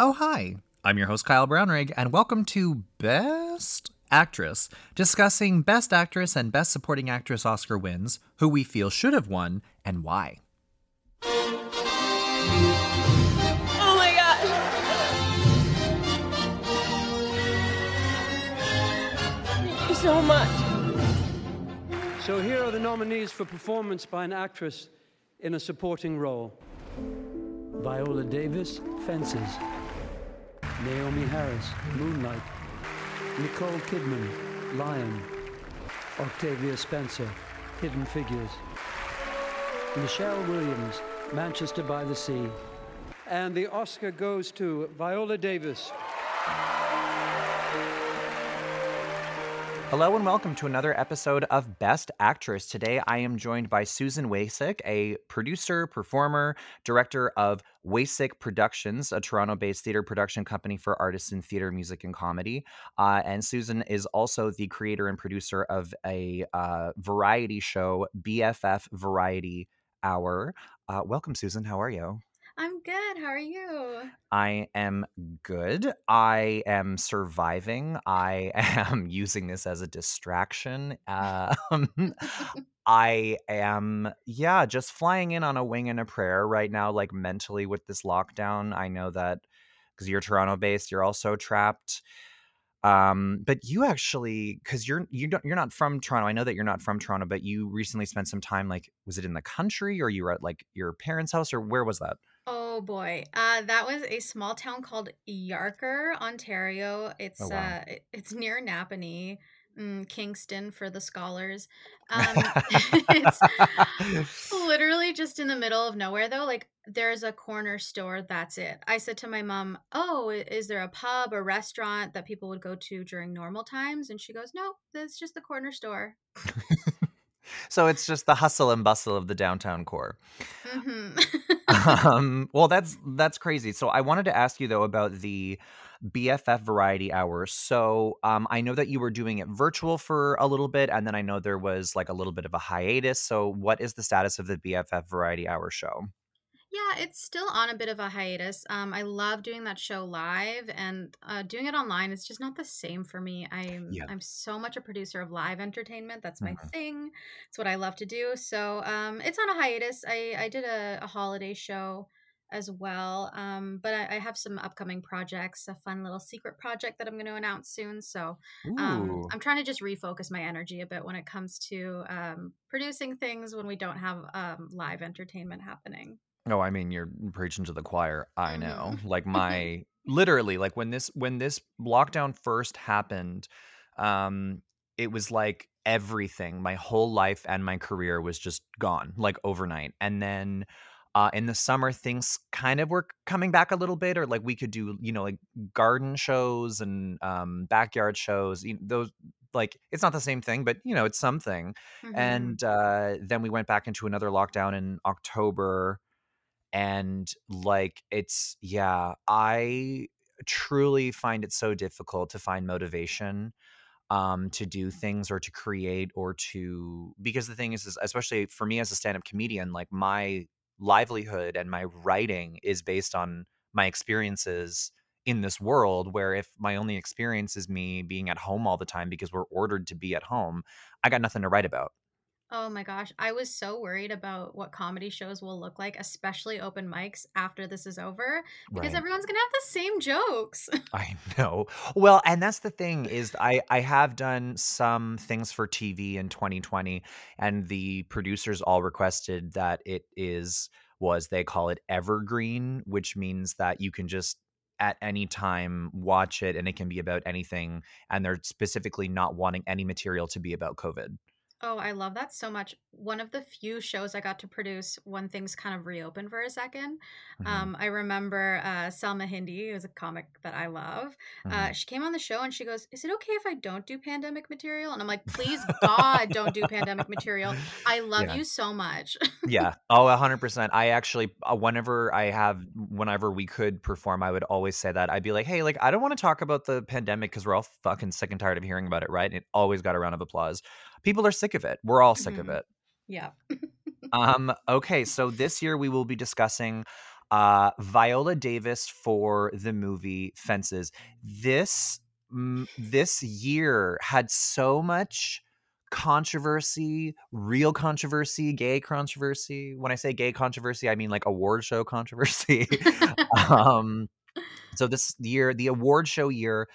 Oh, hi. I'm your host, Kyle Brownrigg, and welcome to Best Actress, discussing Best Actress and Best Supporting Actress Oscar wins, who we feel should have won, and why. Oh my gosh. Thank you so much. So here are the nominees for performance by an actress in a supporting role. Viola Davis, Fences. Naomi Harris, Moonlight. Nicole Kidman, Lion. Octavia Spencer, Hidden Figures. Michelle Williams, Manchester by the Sea. And the Oscar goes to Viola Davis. Hello and welcome to another episode of Best Actress. Today I am joined by Susan Waycik, a producer, performer, director of Waycik Productions, a Toronto based theater production company for artists in theater, music, and comedy. Uh, and Susan is also the creator and producer of a uh, variety show, BFF Variety Hour. Uh, welcome, Susan. How are you? I'm good. How are you? I am good. I am surviving. I am using this as a distraction. Um, I am, yeah, just flying in on a wing and a prayer right now, like mentally with this lockdown. I know that because you're Toronto based, you're also trapped. Um, but you actually, because you're you don't you're not from Toronto. I know that you're not from Toronto, but you recently spent some time. Like, was it in the country, or you were at like your parents' house, or where was that? Oh boy. Uh that was a small town called Yarker, Ontario. It's Oh wow. uh it's near Napanee, mm, Kingston for the scholars. Um it's literally just in the middle of nowhere though. Like there's a corner store, that's it. I said to my mom, "Oh, is there a pub or restaurant that people would go to during normal times?" And she goes, "No, it's just the corner store." so it's just the hustle and bustle of the downtown core. Mhm. Um, well, that's that's crazy. So I wanted to ask you though about the BFF Variety Hours. So um, I know that you were doing it virtual for a little bit, and then I know there was like a little bit of a hiatus. So what is the status of the BFF Variety Hour show? Yeah, it's still on a bit of a hiatus. Um, I love doing that show live, and uh, doing it online is just not the same for me. I'm Yeah. I'm so much a producer of live entertainment. That's my Mhm. thing. It's what I love to do. So um, it's on a hiatus. I I did a, a holiday show as well, um, but I, I have some upcoming projects. A fun little secret project that I'm going to announce soon. So um, I'm trying to just refocus my energy a bit when it comes to um, producing things when we don't have um, live entertainment happening. Oh, I mean, you're preaching to the choir. I know. Mhm. Like my literally, like when this when this lockdown first happened, um, it was like everything, my whole life and my career was just gone, like overnight. And then uh in the summer things kind of were coming back a little bit, or like we could do, you know, like garden shows and um backyard shows. You know, those like it's not the same thing, but you know, it's something. Mhm. And uh then we went back into another lockdown in October and like it's yeah i truly find it so difficult to find motivation um to do things or to create or to because the thing is, is especially for me as a stand-up comedian like my livelihood and my writing is based on my experiences in this world where if my only experience is me being at home all the time because we're ordered to be at home i got nothing to write about Oh my gosh, I was so worried about what comedy shows will look like, especially open mics after this is over, because right everyone's gonna have the same jokes. I know. Well, and that's the thing is I I have done some things for TV in 2020 and the producers all requested that it is was they call it evergreen, which means that you can just at any time watch it and it can be about anything and they're specifically not wanting any material to be about COVID. Oh, I love that so much. One of the few shows I got to produce when things kind of reopened for a second. Mhm, Um, I remember uh, Salma Hindy, who's a comic that I love. Uh, mhm. she came on the show and she goes, Is it okay if I don't do pandemic material? And I'm like, Please, God, don't do pandemic material. I love Yeah. you so much. Yeah. Oh, 100%. I actually, uh, whenever I have, whenever we could perform, I would always say that. I'd be like, hey, like, I don't want to talk about the pandemic because we're all fucking sick and tired of hearing about it, right? And it always got a round of applause. People are sick of it. We're all sick of Mhm. it. Yeah. Um, okay. So this year we will be discussing Uh, Viola Davis for the movie Fences. This mm, this year had so much controversy, real controversy, gay controversy. When I say gay controversy, I mean like award show controversy. um, so this year, the award show year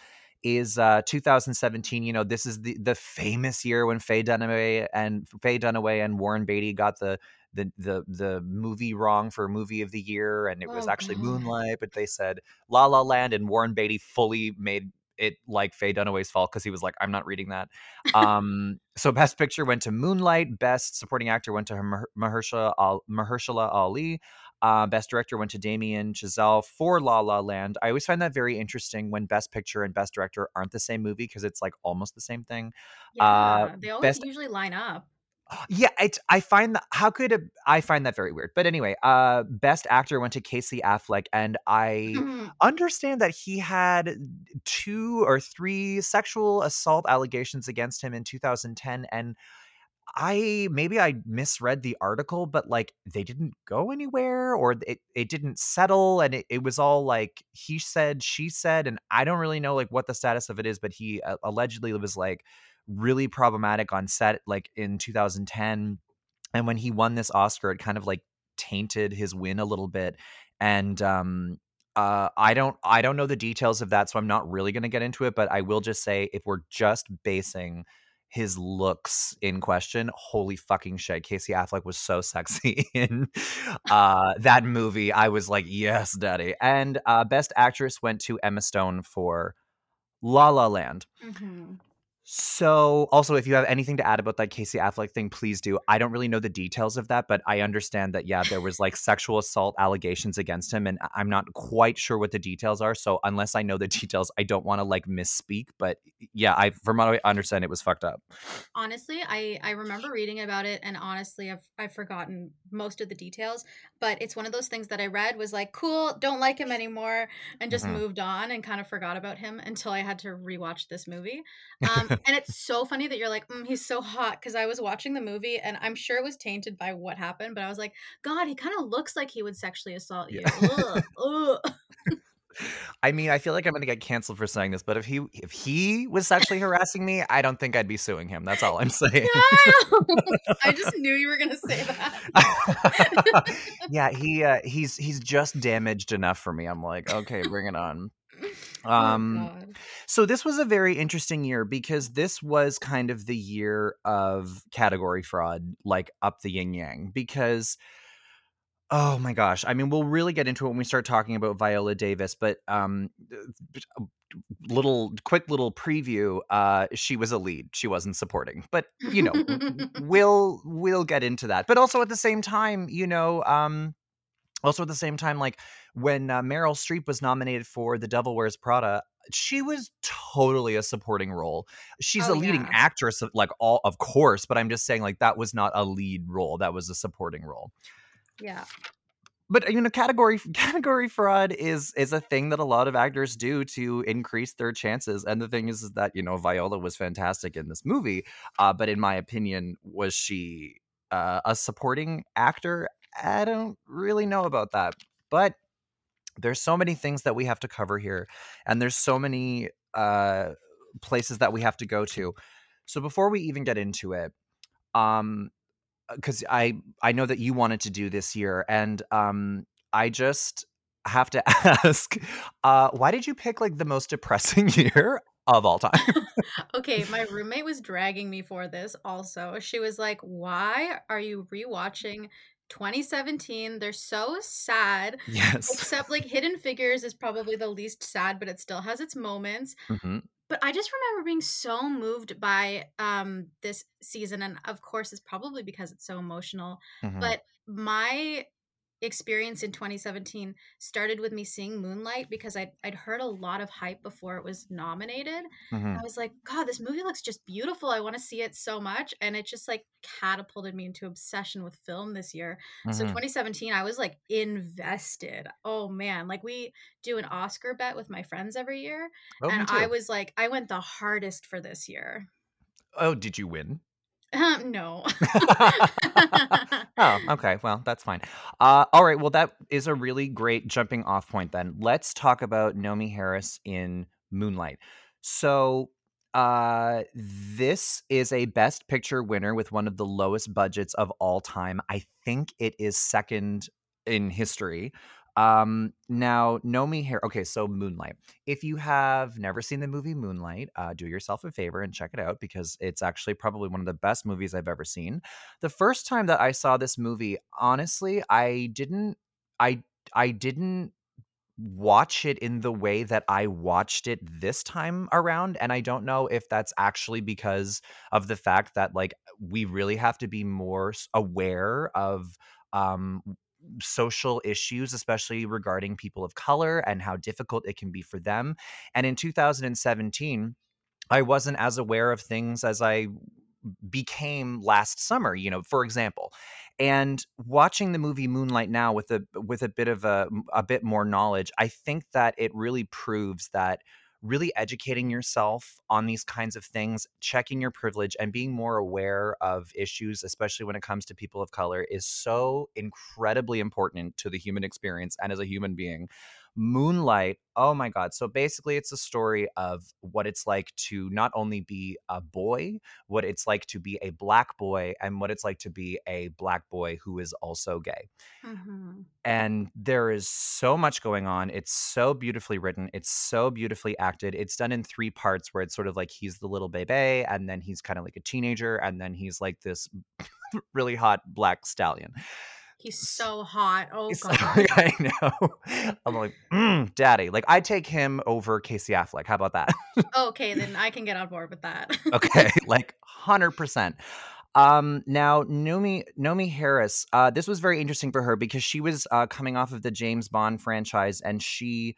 is uh 2017 you know this is the the famous year when faye dunaway and faye dunaway and warren beatty got the the the the movie wrong for movie of the year and it was Oh, actually God. moonlight but they said la la land and warren beatty fully made it like faye dunaway's fault because he was like i'm not reading that um so best picture went to moonlight best supporting actor went to Maher- mahershala, Al- mahershala ali uh, best director went to Damien Chazelle for La La Land. I always find that very interesting when Best Picture and Best Director aren't the same movie because it's like almost the same thing. Uh, Yeah, they always best usually line up. yeah, it's I find that how could a, I find that very weird. But anyway, uh best actor went to Casey Affleck and I understand that he had two or three sexual assault allegations against him in 2010 and I maybe I misread the article, but like they didn't go anywhere or it, it didn't settle and it, it was all like he said, she said, and I don't really know like what the status of it is, but he uh, allegedly was like really problematic on set like in 2010. And when he won this Oscar, it kind of like tainted his win a little bit. And um uh I don't I don't know the details of that, so I'm not really gonna get into it, but I will just say if we're just basing his looks in question. Holy fucking shit. Casey Affleck was so sexy in uh, that movie. I was like, yes, daddy. And uh, Best Actress went to Emma Stone for La La Land. Mhm. So, also, if you have anything to add about that Casey Affleck thing, please do. I don't really know the details of that, but I understand that, yeah, there was like sexual assault allegations against him, and I'm not quite sure what the details are. So, unless I know the details, I don't want to like misspeak. But yeah, I, from what I understand, it was fucked up. Honestly, I I remember reading about it, and honestly, I've I've forgotten most of the details. But it's one of those things that I read was like, cool, don't like him anymore, and just Mhm. moved on and kind of forgot about him until I had to rewatch this movie. Um, and it's so funny that you're like, mm, he's so hot because I was watching the movie, and I'm sure it was tainted by what happened, but I was like, God, he kind of looks like he would sexually assault you. Yeah. Ugh, ugh. I mean, I feel like I'm gonna get canceled for saying this, but if he if he was sexually harassing me, I don't think I'd be suing him. That's all I'm saying. I just knew you were gonna say that. yeah, he uh, he's he's just damaged enough for me. I'm like, okay, bring it on. Oh Um, God. so this was a very interesting year because this was kind of the year of category fraud, like up the yin yang. Because oh my gosh, I mean, we'll really get into it when we start talking about Viola Davis, but um, little quick little preview. Uh, she was a lead; she wasn't supporting, but you know, we'll we'll get into that. But also at the same time, you know, um, also at the same time, like when uh, Meryl Streep was nominated for The Devil Wears Prada, she was totally a supporting role. She's Oh, a leading yeah. actress, of- like all of course, but I'm just saying, like that was not a lead role; that was a supporting role. yeah. But you know, category category fraud is is a thing that a lot of actors do to increase their chances. And the thing is, is that you know Viola was fantastic in this movie, uh, but in my opinion, was she uh, a supporting actor? I don't really know about that, but there's so many things that we have to cover here, and there's so many uh, places that we have to go to. So before we even get into it, um, because I I know that you wanted to do this year, and um, I just have to ask, uh, why did you pick like the most depressing year of all time? Okay, my roommate was dragging me for this also. She was like, Why are you rewatching 2017? They're so sad. yes. Except like Hidden Figures is probably the least sad, but it still has its moments. hmm But I just remember being so moved by um this season and of course it's probably because it's so emotional. hmm But my experience in 2017 started with me seeing Moonlight because I'd, I'd heard a lot of hype before it was nominated. hmm I was like, God, this movie looks just beautiful. I want to see it so much. And it just like catapulted me into obsession with film this year. So hmm 2017, I was like invested. Oh man, like we do an Oscar bet with my friends every year. Oh, and. I was like, I went the hardest for this year. oh, did you win? Um, no. oh, okay. Well, that's fine. Uh, all right. Well, that is a really great jumping off point then. Let's talk about Naomie Harris in Moonlight. So, uh, this is a Best Picture winner with one of the lowest budgets of all time. I think it is second in history. Um, now, Naomie Harris. Okay, so Moonlight. If you have never seen the movie Moonlight, uh, do yourself a favor and check it out because it's actually probably one of the best movies I've ever seen. The first time that I saw this movie, honestly, I didn't. I I didn't watch it in the way that I watched it this time around. And I don't know if that's actually because of the fact that, like, we really have to be more aware of um, social issues, especially regarding people of color and how difficult it can be for them. And in 2017, I wasn't as aware of things as I became last summer, you know, for example. And watching the movie Moonlight now with a with a bit of a a bit more knowledge, I think that it really proves that really educating yourself on these kinds of things, checking your privilege, and being more aware of issues, especially when it comes to people of color, is so incredibly important to the human experience and as a human being. Moonlight, oh my God. So basically, it's a story of what it's like to not only be a boy, what it's like to be a black boy, and what it's like to be a black boy who is also gay. hmm And there is so much going on. It's so beautifully written. It's so beautifully acted. It's done in three parts where it's sort of like he's the little baby, and then he's kind of like a teenager, and then he's like this really hot black stallion. He's so hot. Oh It's god. like, I know. I'm like, mm, daddy. Like, I'd take him over Casey Affleck. How about that? okay, then I can get on board with that. okay, like 100%. Um, now, Nomi Nomi Harris, uh, this was very interesting for her because she was uh, coming off of the James Bond franchise, and she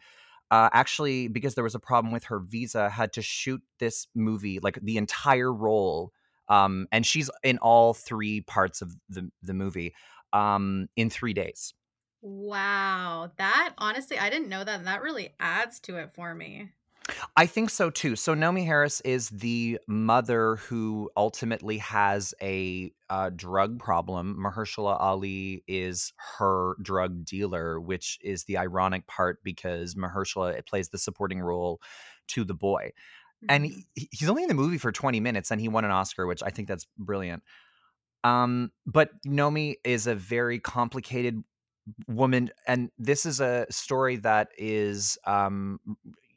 uh, actually, because there was a problem with her visa, had to shoot this movie like the entire role. Um, and she's in all three parts of the the movie um, in three days. wow. That honestly, I didn't know that. and That really adds to it for me. I think so too. So Nomi Harris is the mother who ultimately has a uh, drug problem. Mahershala Ali is her drug dealer, which is the ironic part because Mahershala plays the supporting role to the boy. And Mhm. he, he's only in the movie for 20 minutes and he won an Oscar, which I think that's brilliant. Um, but Nomi is a very complicated woman and this is a story that is um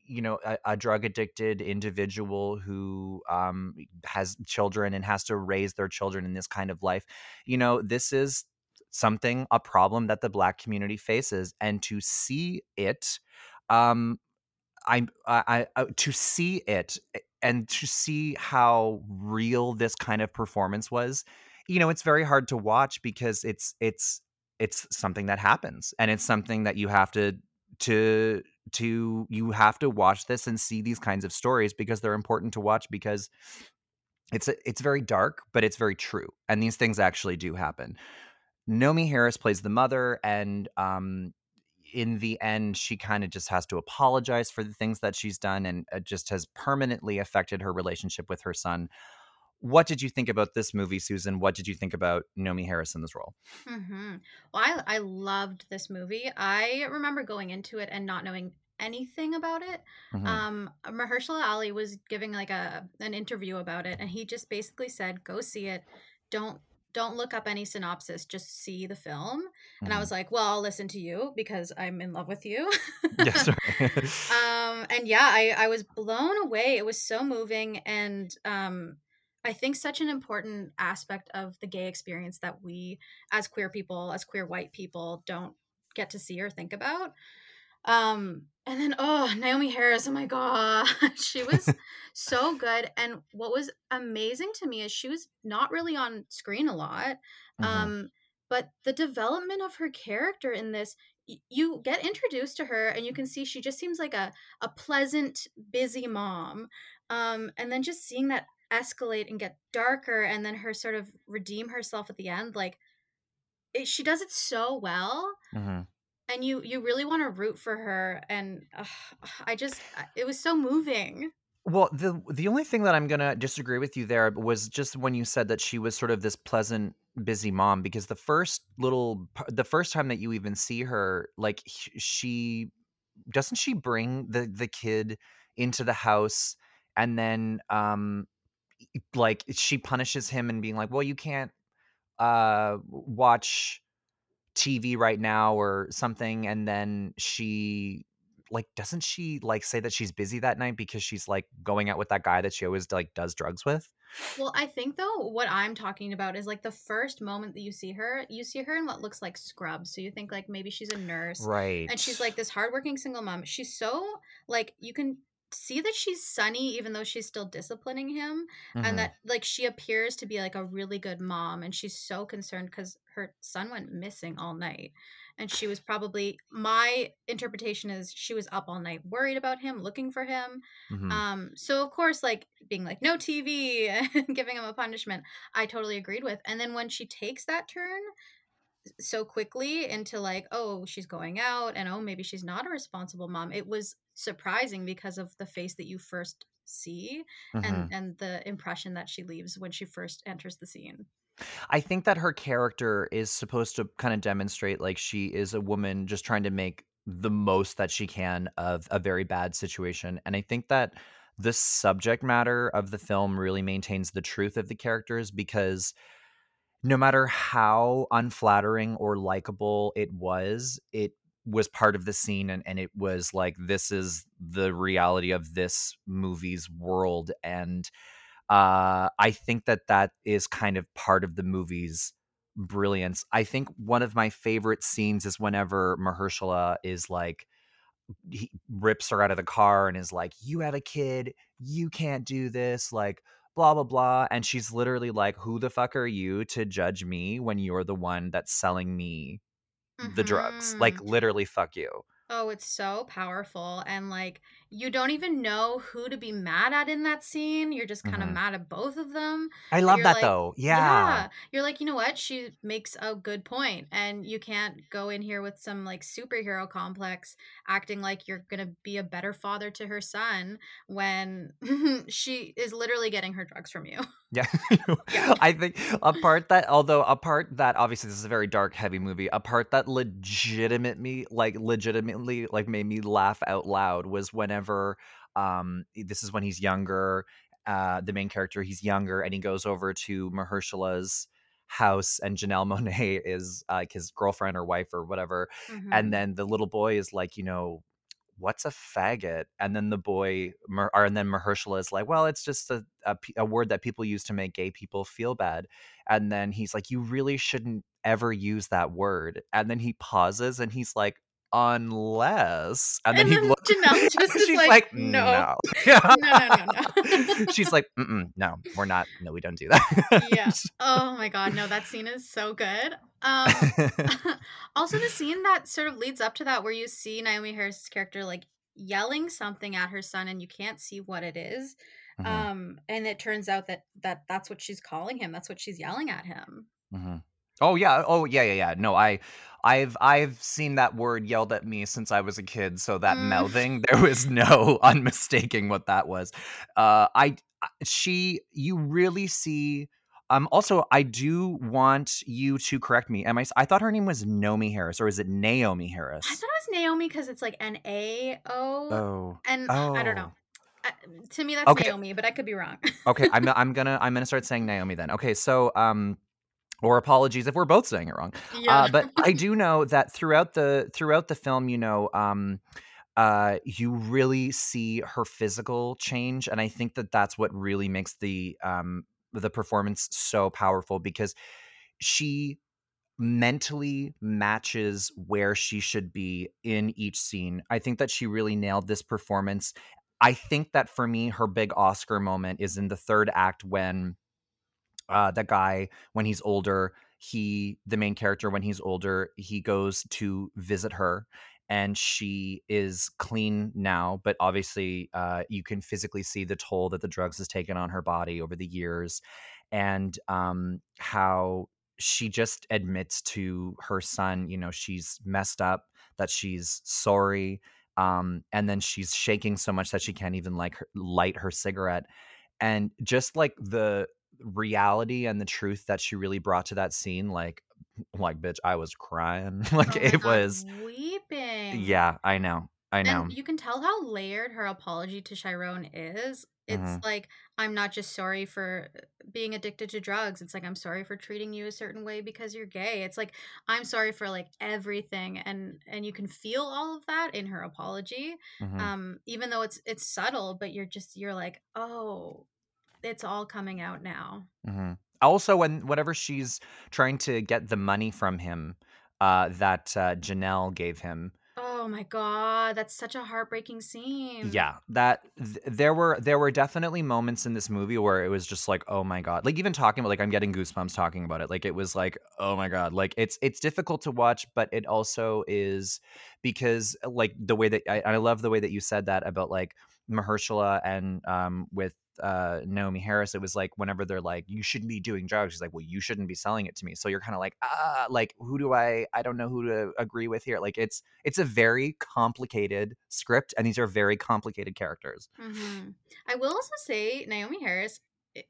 you know a, a drug addicted individual who um has children and has to raise their children in this kind of life you know this is something a problem that the black community faces and to see it um I, I uh, to see it and to see how real this kind of performance was. You know, it's very hard to watch because it's it's it's something that happens and it's something that you have to to to you have to watch this and see these kinds of stories because they're important to watch because it's it's very dark but it's very true and these things actually do happen. Nomi Harris plays the mother, and um, in the end, she kind of just has to apologize for the things that she's done, and it just has permanently affected her relationship with her son. What did you think about this movie, Susan? What did you think about Nomi Harris in this role? hmm Well, I I loved this movie. I remember going into it and not knowing anything about it. Mhm. Um, Mahershala Ali was giving like a an interview about it, and he just basically said, "Go see it. Don't don't look up any synopsis. Just see the film." And I Mhm. was like, "Well, I'll listen to you because I'm in love with you." Yes, um, and yeah, I I was blown away. It was so moving, and um. I think such an important aspect of the gay experience that we as queer people, as queer white people, don't get to see or think about. Um, and then oh, Naomi Harris, oh my god, she was so good. And what was amazing to me is she was not really on screen a lot. Mhm. Um, but the development of her character in this, y- you get introduced to her and you can see she just seems like a a pleasant, busy mom. Um, and then just seeing that escalate and get darker and then her sort of redeem herself at the end, like it, she does it so well Mhm. and you you really want to root for her and i just it was so moving Well, the the only thing that I'm gonna disagree with you there was just when you said that she was sort of this pleasant, busy mom, because the first little the first time that you even see her, like, she doesn't she bring the the kid into the house and then, um, like, she punishes him and being like, "Well, you can't, uh, watch TV right now," or something, and then she like, doesn't she, like, say that she's busy that night because she's, like, going out with that guy that she always, like, does drugs with? Well, I think though, what I'm talking about is like the first moment that you see her, you see her in what looks like scrubs. So you think like maybe she's a nurse right? and she's like this hardworking single mom. She's so like you can see that she's sunny even though she's still disciplining him and Mhm. that like she appears to be like a really good mom and she's so concerned cuz her son went missing all night. And she was probably my interpretation is she was up all night worried about him, looking for him Mhm. um, so of course, like being like, no TV and giving him a punishment, I totally agreed with. And then when she takes that turn so quickly into like, oh, she's going out and oh, maybe she's not a responsible mom, it was surprising because of the face that you first see and Mhm. and the impression that she leaves when she first enters the scene. I think that her character is supposed to kinda demonstrate, like, she is a woman just trying to make the most that she can of a very bad situation, and I think that the subject matter of the film really maintains the truth of the characters because no matter how unflattering or likable it was, it was part of the scene and and it was like, this is the reality of this movie's world, and uh, I think that that is kind of part of the movie's brilliance. I think one of my favorite scenes is whenever Mahershala is like he rips her out of the car and is like, "You have a kid, you can't do this," like, blah, blah, blah, and she's literally like, "Who the fuck are you to judge me when you're the one that's selling me the drugs?" Like, Mhm. literally, "Fuck you." Oh, it's so powerful, and, like, you don't even know who to be mad at in that scene, you're just kinda Mhm. mad at both of them, I love that like though. Yeah. yeah, you're like, "You know what? She makes a good point, and you can't go in here with some, like, superhero complex acting like you're gonna be a better father to her son when she is literally getting her drugs from you." Yeah. Yeah. I think a part that although a part that obviously this is a very dark, heavy movie, a part that legitimately, like, legitimately, like, made me laugh out loud was whenever, um, this is when he's younger, uh, the main character, he's younger, and he goes over to Mahershala's house, and Janelle Monáe is, uh, like, his girlfriend or wife or whatever, and Mhm. then the little boy is like, you know, "What's a faggot?" And then the boy or and then Mahershala is like, "Well, it's just a a word that people use to make gay people feel bad." And then he's like, "You really shouldn't ever use that word." And then he pauses and he's like, "Unless" and then And he then looks Janelle just she's like, like, "No. "No." No, no, no, no." She's like, "Mm-mm, no, we're not no, we don't do that." Yeah. Oh my god, no, that scene is so good. Um, also the scene that sort of leads up to that where you see Naomi Harris's character, like, yelling something at her son and you can't see what it is, Mhm, um, and it turns out that that that's what she's calling him, that's what she's yelling at him. mhm. Oh, yeah, oh, yeah, yeah, yeah. No, I I've I've seen that word yelled at me since I was a kid, so that Mm. mouthing, there was no unmistaking what that was. Uh, I she you really see um, also, I do want you to correct me. Am I I thought her name was Nomi Harris, or is it Naomi Harris? I thought it was Naomi because it's like N-A-O, Oh. and I don't know. Oh. Uh, to me, that's Okay, Naomi, but I could be wrong. okay, I'm I'm gonna I'm gonna start saying Naomi then. Okay, so, um or apologies if we're both saying it wrong. Yeah. Uh, but I do know that throughout the throughout the film, you know, um, uh, you really see her physical change, and I think that that's what really makes the um, the performance so powerful because she mentally matches where she should be in each scene. I think that she really nailed this performance. I think that for me, her big Oscar moment is in the third act when uh, that guy when he's older he the main character when he's older he goes to visit her and she is clean now but obviously uh, you can physically see the toll that the drugs has taken on her body over the years and um, how she just admits to her son you know she's messed up that she's sorry um, and then she's shaking so much that she can't even like light her cigarette, and just like the reality and the truth that she really brought to that scene, like, like bitch, I was crying, like Oh it god, was. weeping. Yeah, I know, I know. And you can tell how layered her apology to Chiron is. It's hmm like, I'm not just sorry for uh, being addicted to drugs. It's like, I'm sorry for treating you a certain way because you're gay. It's like, I'm sorry for like everything. And and you can feel all of that in her apology. hmm Um, even though it's it's subtle, but you're just you're like, oh, it's all coming out now. hmm Also, when whenever she's trying to get the money from him, uh, that uh, Janelle gave him, Oh my god, that's such a heartbreaking scene. Yeah, that th there were there were definitely moments in this movie where it was just like, "Oh my god." Like, even talking about like, I'm getting goosebumps talking about it. Like, it was like, "Oh my god." Like, it's it's difficult to watch, but it also is because, like, the way that I I love the way that you said that about, like, Mahershala and, um, with, uh, Naomi Harris, it was like whenever they're like, "You shouldn't be doing drugs," she's like, "Well, you shouldn't be selling it to me." So you're kinda like, "Ah, like, who do I I don't know who to agree with here." Like, it's it's a very complicated script, and these are very complicated characters. hmm I will also say Naomi Harris,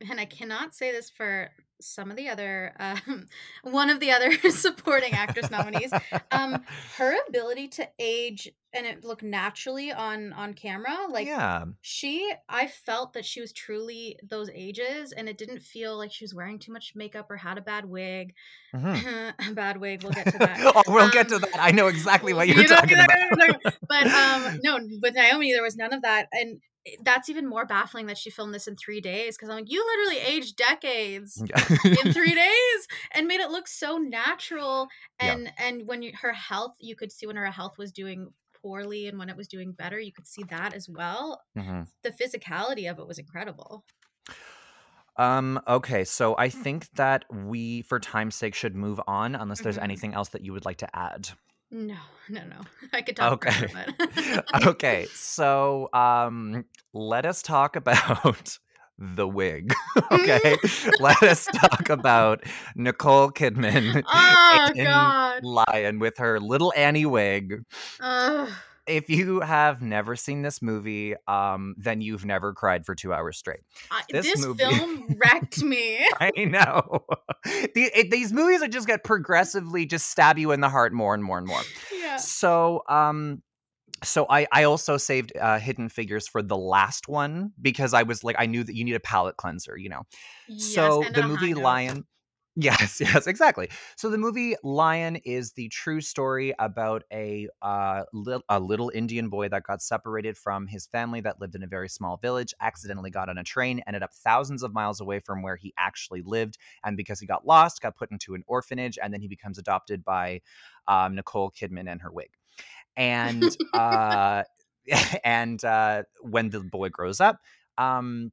and I cannot say this for some of the other, um, one of the other supporting actress nominees. Um, her ability to age and it look naturally on on camera, like Yeah. she, I felt that she was truly those ages, and it didn't feel like she was wearing too much makeup or had a bad wig. Mhm. a bad wig. We'll get to that. Oh, we'll get to Um, that. I know exactly what you're you know talking about. what I'm talking about. But um, no, with Naomi, there was none of that, and that's even more baffling that she filmed this in three days because I'm like, you literally aged decades in three days and made it look so natural. Yeah. And and when you, her health, you could see when her health was doing poorly and when it was doing better, you could see that as well. Mhm. The physicality of it was incredible. Um, okay, so I think that we, for time's sake, should move on unless there's Mhm. anything else that you would like to add. No, no, no. I could talk Okay. Okay, so um let us talk about the wig. Okay. Let us talk about Nicole Kidman oh in God. Lion with her little Annie wig. If you have never seen this movie, um, then you've never cried for two hours straight. I, This this movie- film wrecked me. I know. The- it- these movies that just get progressively just stab you in the heart more and more and more. yeah. So, um, so I I also saved uh, Hidden Figures for the last one because I was like I knew that you need a palate cleanser, you know. Yes, so the on a high movie note. Yes, yes, exactly. So the movie Lion is the true story about a uh, li- a little Indian boy that got separated from his family that lived in a very small village, accidentally got on a train, ended up thousands of miles away from where he actually lived, and because he got lost, got put into an orphanage, and then he becomes adopted by um, Nicole Kidman and her wig. And uh, and uh, when the boy grows up, um,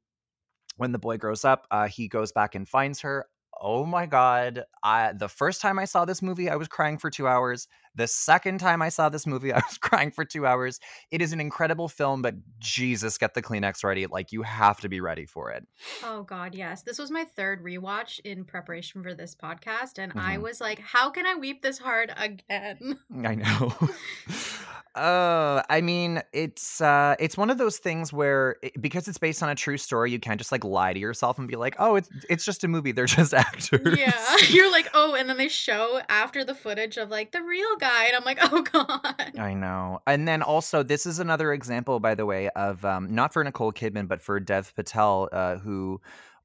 when the boy grows up, uh, he goes back and finds her. Oh my god! I, the first time I saw this movie, I was crying for two hours. The second time I saw this movie, I was crying for two hours. It is an incredible film, but Jesus, get the Kleenex ready. Like you have to be ready for it. Oh God, yes. This was my third rewatch in preparation for this podcast, and I Mhm. was like, "How can I weep this hard again?" I know. uh, I mean, it's uh, it's one of those things where it, because it's based on a true story, you can't just like lie to yourself and be like, "Oh, it's it's just a movie. They're just actors." yeah, you're like, "Oh," and then they show after the footage of like the real guy, and I'm like, "Oh God." I know. And then also, this is another example, by the way, of um, not for Nicole Kidman, but for Dev Patel, uh, who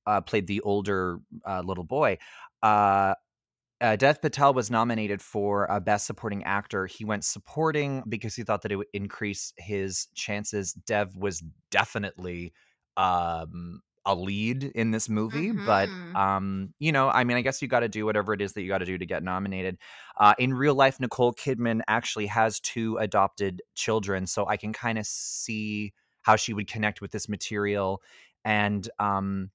uh, played the older uh, little boy. Uh, uh, Dev Patel was nominated for a Best Supporting Actor. He went supporting because he thought that it would increase his chances. Dev was definitely um, a lead in this movie, but Mhm. um, you know, I mean, I guess you got to do whatever it is that you got to do to get nominated. Uh, in real life, Nicole Kidman actually has two adopted children, so I can kind of see how she would connect with this material. And um,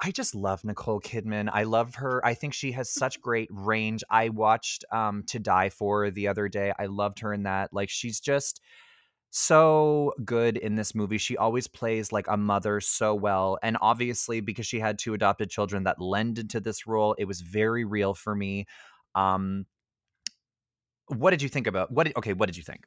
I just love Nicole Kidman. I love her. I think she has such great range. I watched um, To Die For the other day. I loved her in that. Like, she's just so good in this movie. She always plays like a mother so well. And obviously, because she had two adopted children that lended to this role, it was very real for me. Um, what did you think about what? Did, okay, what did you think?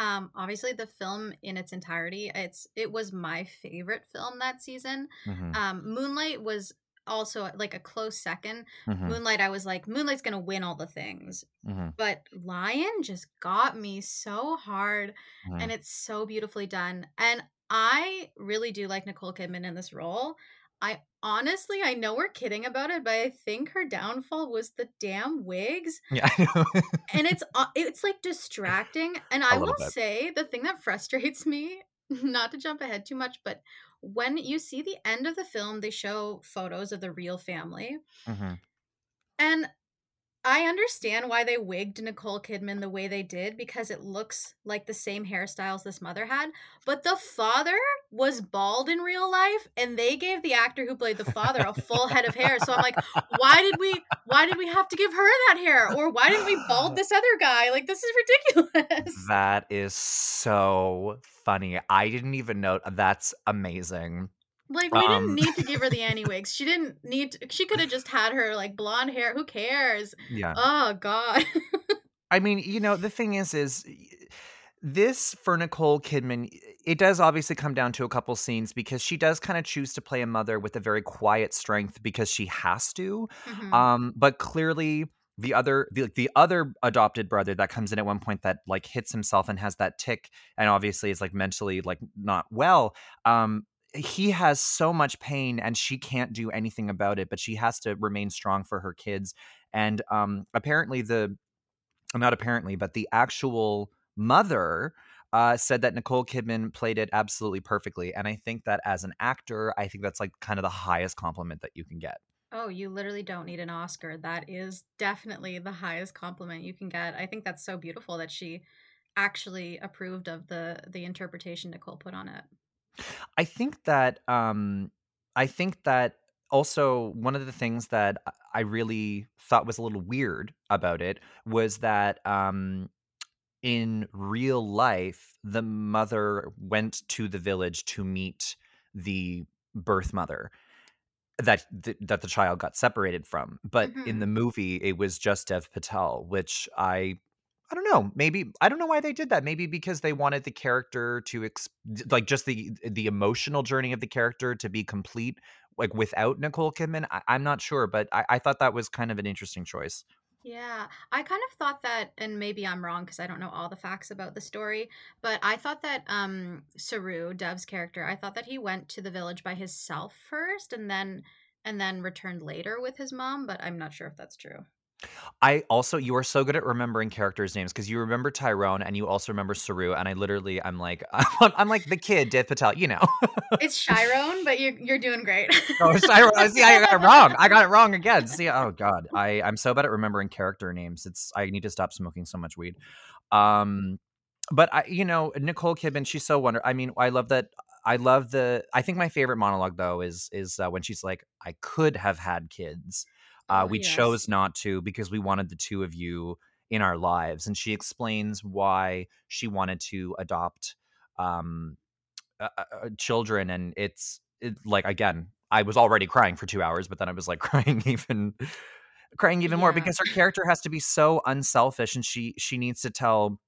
Um, obviously, the film in its entirety, it's it was my favorite film that season. Mhm. Um, Moonlight was also like a close second. Mhm. Moonlight, I was like, Moonlight's gonna win all the things, Mhm. but Lion just got me so hard, and Mhm. it's so beautifully done. And I really do like Nicole Kidman in this role. I honestly, I know we're kidding about it, but I think her downfall was the damn wigs. Yeah, I know. And it's uh, it's like distracting. And I will bit. say the thing that frustrates me, not to jump ahead too much, but when you see the end of the film, they show photos of the real family. Mhm. And I understand why they wigged Nicole Kidman the way they did because it looks like the same hairstyles this mother had. But the father was bald in real life, and they gave the actor who played the father a full head of hair. So I'm like, why did we why did we have to give her that hair? Or why didn't we bald this other guy? Like this is ridiculous. That is so funny. I didn't even know that's amazing. Like we didn't Um need to give her the Annie wigs. She didn't need to, she could have just had her like blonde hair. Who cares? Yeah. Oh god. I mean, you know, the thing is is this for Nicole Kidman, it does obviously come down to a couple scenes because she does kinda choose to play a mother with a very quiet strength because she has to. Mhm. Um, but clearly the other the like, the other adopted brother that comes in at one point that, like, hits himself and has that tick and obviously is, like, mentally, like, not well, um, he has so much pain and she can't do anything about it, but she has to remain strong for her kids. And, um, apparently the not apparently, but the actual mother, uh, said that Nicole Kidman played it absolutely perfectly, and I think that as an actor, I think that's, like, kinda the highest compliment that you can get. Oh, you literally don't need an Oscar. That is definitely the highest compliment you can get. I think that's so beautiful that she actually approved of the the interpretation Nicole put on it. I think that, um I think that also one of the things that I really thought was a little weird about it was that, um, in real life, the mother went to the village to meet the birth mother that th that the child got separated from, but in the movie, it was just Dev Patel, which I I don't know, maybe I don't know why they did that, maybe because they wanted the character to ex like, just the the emotional journey of the character to be complete, like, without Nicole Kidman? I I'm not sure, but I I thought that was kind of an interesting choice. Yeah, I kind of thought that and maybe I'm wrong because I don't know all the facts about the story, but I thought that, um, Saroo, Dev's character, I thought that he went to the village by himself first and then and then returned later with his mom, but I'm not sure if that's true. I also you are so good at remembering characters' names because you remember Tyrone and you also remember Saroo, and I literally I'm like I'm I'm like the kid, Dev Patel, you know? It's Chiron, but you're you're doing great. Oh, Chiron see, I got it wrong, I got it wrong again, see, oh god, I I'm so bad at remembering character names, it's I need to stop smoking so much weed. Um, but I you know, Nicole Kidman, she's so wonderful. I mean, I love that I love the I think my favorite monologue, though, is is, uh, when she's like, "I could have had kids, uh, we yes. chose not to because we wanted the 2 of you in our lives," and she explains why she wanted to adopt, um, uh uh children, and it's it like, again, I was already crying for 2 hours, but then I was, like, crying even crying even more because her character has to be so unselfish, and she she needs to tell,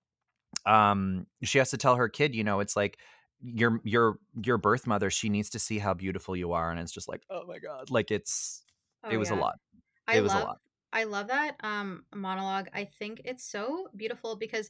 um she has to tell her kid, you know, it's like, your your your birth mother, she needs to see how beautiful you are, and it's just like, "Oh my god," like, it's Oh, it was a lot. I It was a love. I love that, um, monologue, I think it's so beautiful because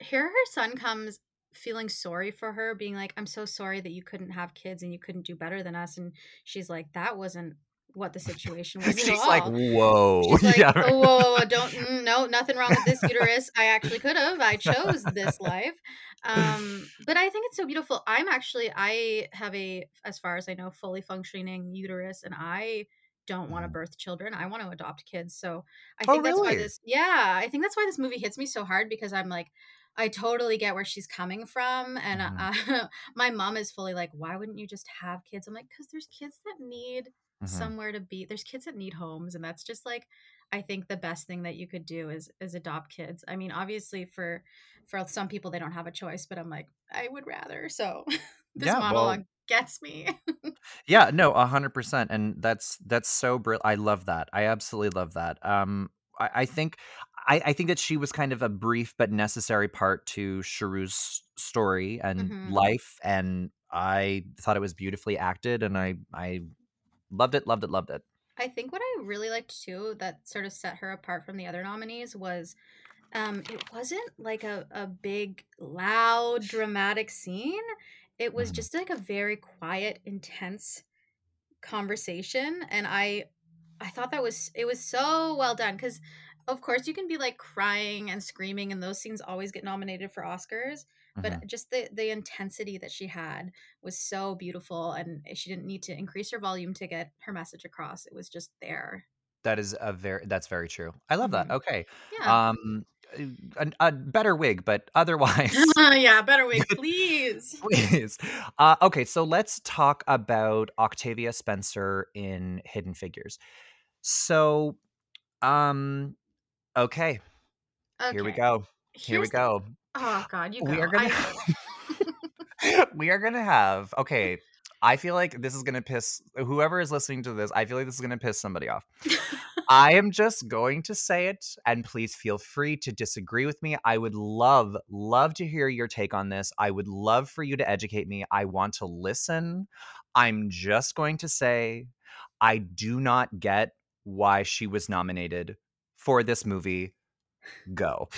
here her son comes feeling sorry for her, being like, "I'm so sorry that you couldn't have kids and you couldn't do better than us," and she's like, "That wasn't what the situation was She's like, "Whoa." She's like, Yeah, right. "Oh, whoa, whoa, whoa, don't mm, no, nothing wrong with this uterus, I actually could've, I chose this life." Um, but I think it's so beautiful. I'm actually I have a, as far as I know, fully functioning uterus, and I don't wanna Mhm. birth children, I wanna adopt kids, so I Oh, think that's why this Yeah, I think that's why this movie hits me so hard because I'm like, I totally get where she's coming from, and, uh, Mhm. my mom is fully like, "Why wouldn't you just have kids?" I'm like, "'Cause there's kids that need Mhm. somewhere to be, there's kids that need homes," and that's just, like, I think the best thing that you could do is is adopt kids. I mean, obviously, for for some people, they don't have a choice, but I'm like, I would rather, so this Yeah, well monologue gets me. Yeah, no, a 100%, and that's that's so brill I love that, I absolutely love that. Um, I I think I, I think that she was kind of a brief but necessary part to Sharu's story and Mhm. life, and I thought it was beautifully acted, and I I loved it, loved it, loved it. I think what I really liked too that sort of set her apart from the other nominees was um it wasn't like a, a big loud dramatic scene. It was Mhm. just like a very quiet, intense conversation and I I thought that was it was so well done cuz of course you can be like crying and screaming and those scenes always get nominated for Oscars but just the the intensity that she had was so beautiful and she didn't need to increase her volume to get her message across it was just there That is a very that's very true. I love that. Mhm. Okay. yeah Um, a, a better wig, but otherwise, yeah better wig please please. Uh, okay, so let's talk about Octavia Spencer in Hidden Figures. So, um, okay, here we go. Here we here's the go. oh god you We are go gonna I, we are gonna have okay. I feel like this is gonna piss whoever is listening to this. I feel like this is gonna piss somebody off. I am just going to say it, and please feel free to disagree with me. I would love, love to hear your take on this. I would love for you to educate me. I want to listen. I'm just going to say I do not get why she was nominated for this movie. Go.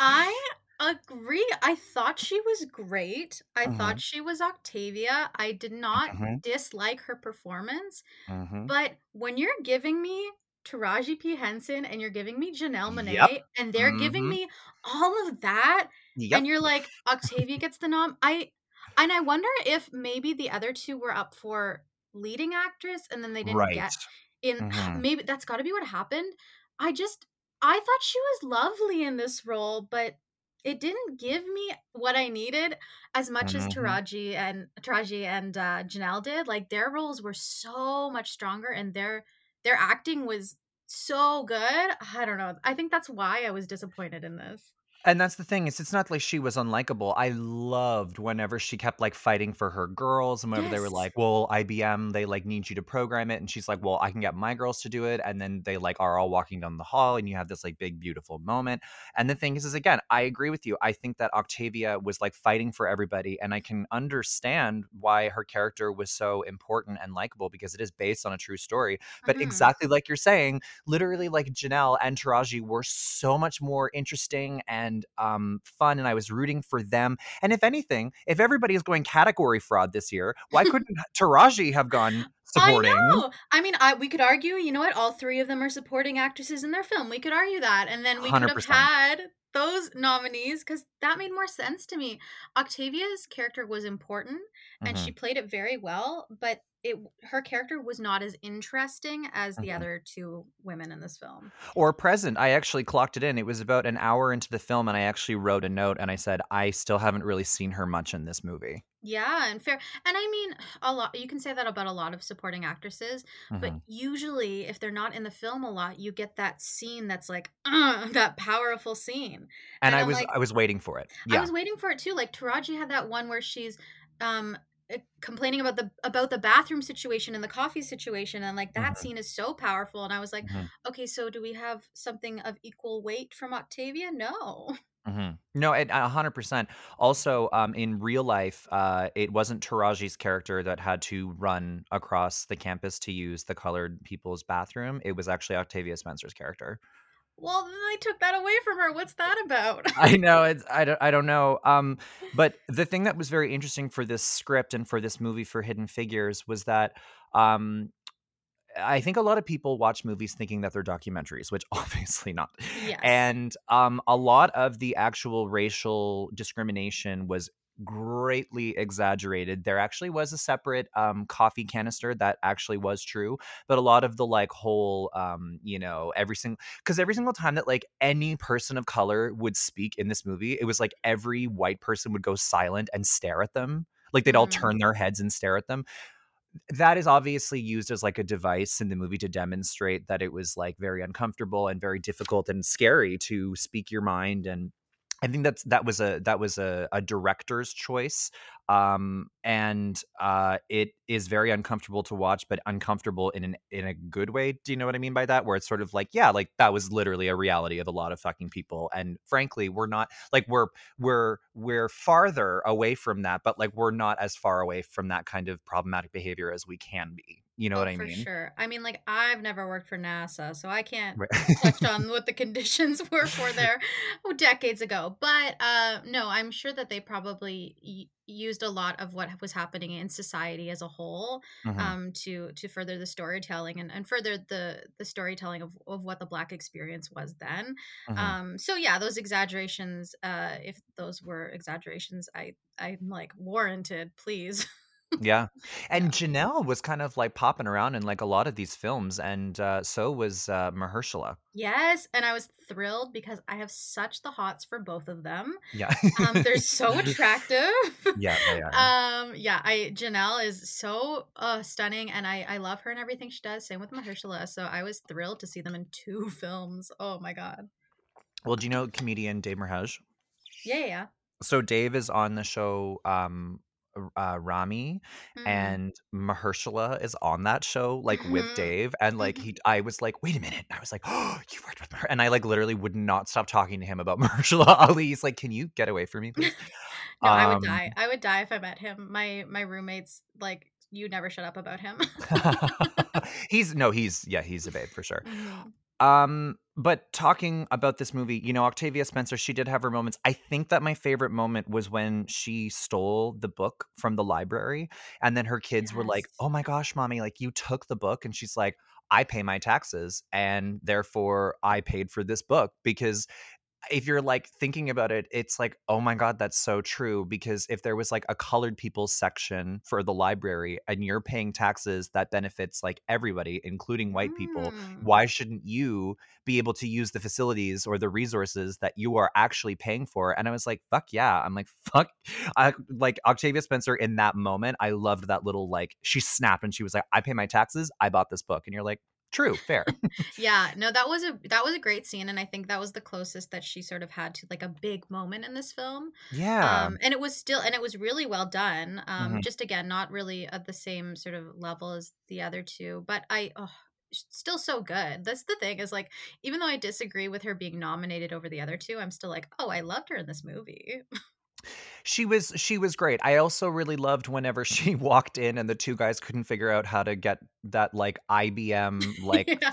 I agree. I thought she was great. I Mhm. thought she was Octavia. I did not Mhm. dislike her performance. Mhm. But when you're giving me Taraji P. Henson and you're giving me Janelle Monae Yep. and they're giving Mhm. me all of that Yep. and you're like Octavia gets the nom I and I wonder if maybe the other two were up for leading actress and then they didn't Right. get in Mhm. maybe that's got to be what happened. I just I thought she was lovely in this role, but it didn't give me what I needed as much as Mhm. Taraji and Taraji and uh, Janelle did. Like their roles were so much stronger, and their their acting was so good. I don't know. I think that's why I was disappointed in this. And that's the thing is it's not like she was unlikable. I loved whenever she kept like fighting for her girls and whenever they were Yes. like, "Well, IBM, they like need you to program it." And she's like, "Well, I can get my girls to do it." And then they like are all walking down the hall and you have this like big beautiful moment. And the thing is is again, I agree with you. I think that Octavia was like fighting for everybody and I can understand why her character was so important and likable because it is based on a true story. But Mhm. exactly like you're saying, literally like Janelle and Taraji were so much more interesting and um, fun, and I was rooting for them. And if anything, if everybody is going category fraud this year, why couldn't Taraji have gone supporting? I know. I mean, I we could argue, you know what? All three of them are supporting actresses in their film. We could argue that, and then we could have had those nominees because that made more sense to me. Octavia's character was important, and Mhm, she played it very well, but it her character was not as interesting as the mhm. other two women in this film. Or present. I actually clocked it in. It was about an hour into the film, and I actually wrote a note and I said, I still haven't really seen her much in this movie. Yeah, and fair. And I mean, a lot you can say that about a lot of supporting actresses, but Mhm. usually if they're not in the film a lot, you get that scene that's like, uh, that powerful scene. And And I was like, I was waiting for it. I was waiting for it too. Like Taraji had that one where she's um uh, complaining about the about the bathroom situation and the coffee situation and like that Mhm, scene is so powerful and I was like, mhm. okay, so do we have something of equal weight from Octavia? No. Mhm. No, and a 100%. Also, um, in real life, uh, it wasn't Taraji's character that had to run across the campus to use the colored people's bathroom. It was actually Octavia Spencer's character. Well, then they took that away from her. What's that about? I know it's I don't I don't know. Um, but the thing that was very interesting for this script and for this movie for Hidden Figures was that um I think a lot of people watch movies thinking that they're documentaries, which obviously not. yes. And um, a lot of the actual racial discrimination was greatly exaggerated. There actually was a separate um, coffee canister that actually was true, but a lot of the like whole, um, you know, every single because every single time that like any person of color would speak in this movie, it was like every white person would go silent and stare at them. Like they'd all Mm. turn their heads and stare at them that is obviously used as like a device in the movie to demonstrate that it was like very uncomfortable and very difficult and scary to speak your mind and I think that's that was a that was a, a director's choice, um, and uh, it is very uncomfortable to watch, but uncomfortable in an in a good way. Do you know what I mean by that? Where it's sort of like, yeah, like that was literally a reality of a lot of fucking people, and frankly, we're not like we're we're we're farther away from that, but like we're not as far away from that kind of problematic behavior as we can be. You know Oh, what I for mean? sure. I mean, like, I've never worked for NASA, so I can't Right. touch on what the conditions were for there oh, decades ago. But uh, no, I'm sure that they probably y- used a lot of what was happening in society as a whole Mhm, um, to to further the storytelling and, and further the the storytelling of, of what the Black experience was then. mhm. Um, so yeah, those exaggerations, uh, if those were exaggerations, I I'm like warranted, please. Yeah, yeah. and Janelle was kind of, like, popping around in, like, a lot of these films, and, uh, so was, uh, Mahershala. Yes, and I was thrilled because I have such the hots for both of them. Yeah. Um, they're so attractive. Yeah, um, yeah, I Janelle is so uh stunning and I I love her and everything she does. Same with Mahershala. So I was thrilled to see them in two films. Oh my god. Well, do you know comedian Dave Merheje? Yeah, yeah. yeah. So Dave is on the show, um, uh, Ramy, Mm, and Mahershala is on that show, like, with mhm, Dave, and, like, mhm. he I was like, "Wait a minute." I was like, "Oh, you worked with Maher" and I, like, literally would not stop talking to him about Mahershala Ali. He's like, "Can you get away from me, please?" no, I would Um die. I would die if I met him. My my roommates like you never shut up about him. He's no, he's yeah, he's a babe for sure. Mhm. Um, but talking about this movie, you know, Octavia Spencer, she did have her moments. I think that my favorite moment was when she stole the book from the library and then her kids were like, "Oh my gosh, mommy, like you took the book." And she's like, "I pay my taxes and therefore I paid for this book because if you're, like, thinking about it, it's like, "Oh my god, that's so true," because if there was, like, a colored people section for the library and you're paying taxes that benefits, like, everybody, including white people, Mm. why shouldn't you be able to use the facilities or the resources that you are actually paying for? And I was like, "Fuck yeah." I'm like, "Fuck" I like, Octavia Spencer in that moment, I loved that little, like she snapped and she was like, "I pay my taxes, I bought this book." And you're like, "True, fair." Yeah, no, that was a that was a great scene, and I think that was the closest that she sort of had to like a big moment in this film. Yeah. Um, and it was still and it was really well done. Um, Mhm. just again, not really at the same sort of level as the other two, but I oh, still so good. That's the thing is like even though I disagree with her being nominated over the other two, I'm still like, oh, I loved her in this movie. She was she was great. I also really loved whenever she walked in and the 2 guys couldn't figure out how to get that, like, IBM, like, yeah.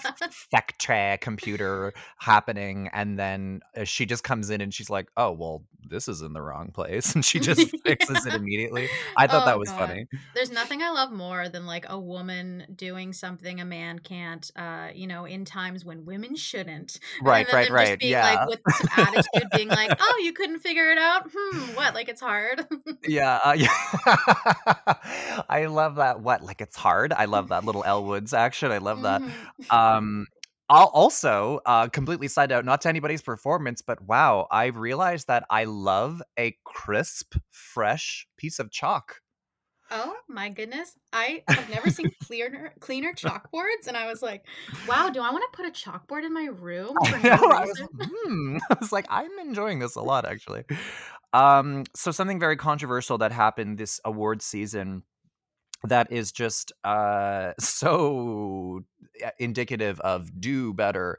Vectra computer happening, and then, uh, she just comes in and she's like, "Oh, well, this is in the wrong place," and she just fixes it immediately. I thought Oh that was god. funny. There's nothing I love more than like a woman doing something a man can't, uh, you know, in times when women shouldn't. And Right, then right, them just right, being like yeah. with some attitude being like, "Oh, you couldn't figure it out? Hmm, what? Like it's hard?" Yeah, uh, yeah. I love that what, like, it's hard? I love that little Elle Woods action, I love that. Mhm. Um, I'll also, uh, completely side out, not to anybody's performance, but wow, I realized that I love a crisp, fresh piece of chalk. Oh my goodness. I have never seen cleaner cleaner chalkboards and I was like, "Wow, do I want to put a chalkboard in my room I know, I was hmm, I was like, "I'm enjoying this a lot, actually." Um, so something very controversial that happened this award season that is just, uh, so, uh, indicative of do better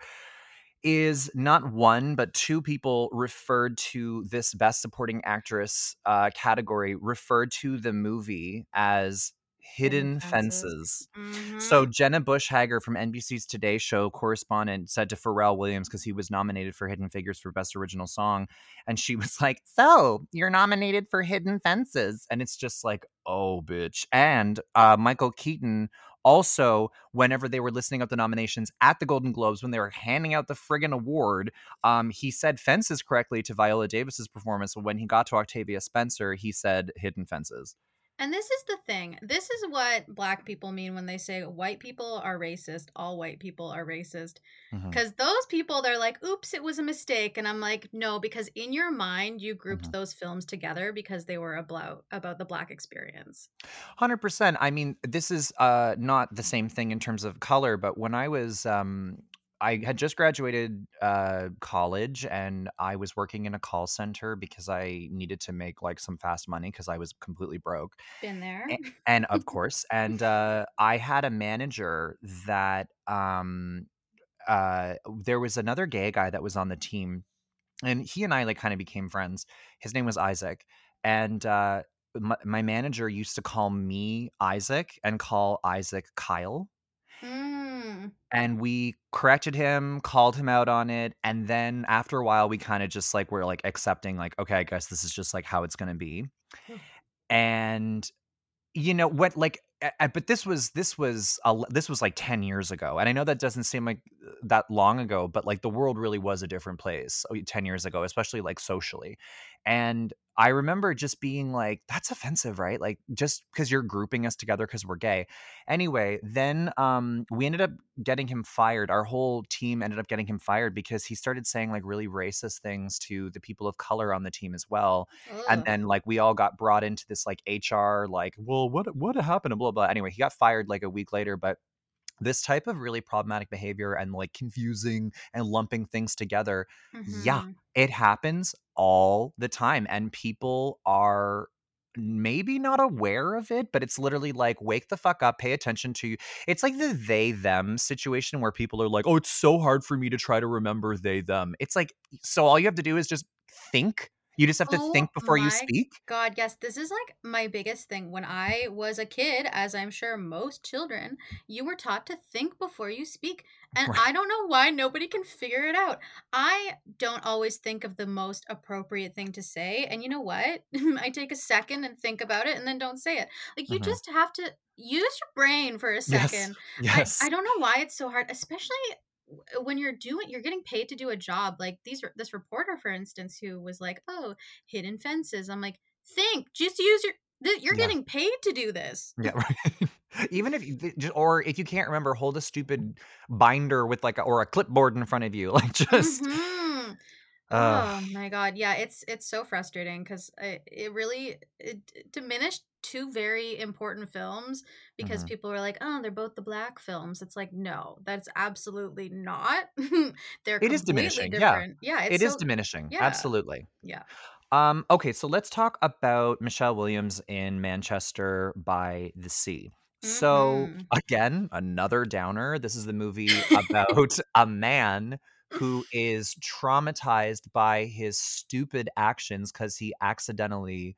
is not one, but 2 people referred to this Best Supporting Actress, uh, category, referred to the movie as Hidden fences. Fences. So Mhm. Jenna Bush Hager from NBC's Today Show correspondent said to Pharrell Williams because he was nominated for Hidden Figures for Best Original Song, and she was like, "So you're nominated for Hidden Fences," and it's just like, "Oh, bitch." And uh, Michael Keaton also, whenever they were listing out the nominations at the Golden Globes, when they were handing out the friggin' award, um, he said Fences correctly to Viola Davis's performance. When he got to Octavia Spencer, he said Hidden Fences. And this is the thing. This is what black people mean when they say white people are racist, all white people are racist. Because those people, they're like, oops, it was a mistake. And I'm like, no, because in your mind, you grouped mhm. those films together because they were about, about the black experience. 100%. I mean, this is uh, not the same thing in terms of color, but when I was um, I had just graduated uh, college and I was working in a call center because I needed to make like some fast money because I was completely broke. Been there. A- And of course, and uh, I had a manager that um, uh, there was another gay guy that was on the team, and he and I like kind of became friends. His name was Isaac, and uh, my, my manager used to call me Isaac and call Isaac Kyle Mm. And we corrected him, called him out on it, and then after a while, we kinda just, like, we're like, accepting, like, "Okay, I guess this is just, like, how it's gonna be." Oh. And you know what, like, but this was this was a this was, like, 10 years ago, and I know that doesn't seem like, uh, that long ago, but, like, the world really was a different place, oh, 10 years ago, especially, like, socially, and I remember just being like, "That's offensive, right? Like, just because you're grouping us together because we're gay." Anyway, then, um, we ended up getting him fired, our whole team ended up getting him fired because he started saying, like, really racist things to the people of color on the team as well, and then, like, we all got brought into this, like, HR, like, "Well, what what happened?" and blah, blah. Anyway, he got fired, like, a week later, but this type of really problematic behavior and, like, confusing and lumping things together, yeah, Mhm. it happens all the time, and people are maybe not aware of it, but it's literally like, "Wake the fuck up, pay attention to" it's like the they, them situation where people are like, "Oh, it's so hard for me to try to remember they, them." It's like, so all you have to do is just think. You just have to Oh think before you speak. god, yes, this is, like, my biggest thing. When I was a kid, as I'm sure most children, you were taught to think before you speak, and Right. I don't know why nobody can figure it out. I don't always think of the most appropriate thing to say, and you know what? I take a second and think about it and then don't say it. Like, you Mhm. just have to use your brain for a second. I Yes. I don't know why it's so hard, especially when you're doing you're getting paid to do a job like these this reporter for instance who was like oh hidden fences i'm like think just use your th- you're Yeah. getting paid to do this Yeah, right. Even if you or if you can't remember, hold a stupid binder with, like, a or a clipboard in front of you, like, just hmm ugh. oh my god yeah it's it's so frustrating because it, it really it diminished two very important films because Mhm. people were like oh they're both the black films it's like no that's absolutely not they're It is diminishing, yeah. different yeah it's It is so diminishing, yeah absolutely. yeah Um, okay, so let's talk about Michelle Williams in Manchester by the Sea. So, Mhm. again, another downer. This is the movie about a man who is traumatized by his stupid actions because he accidentally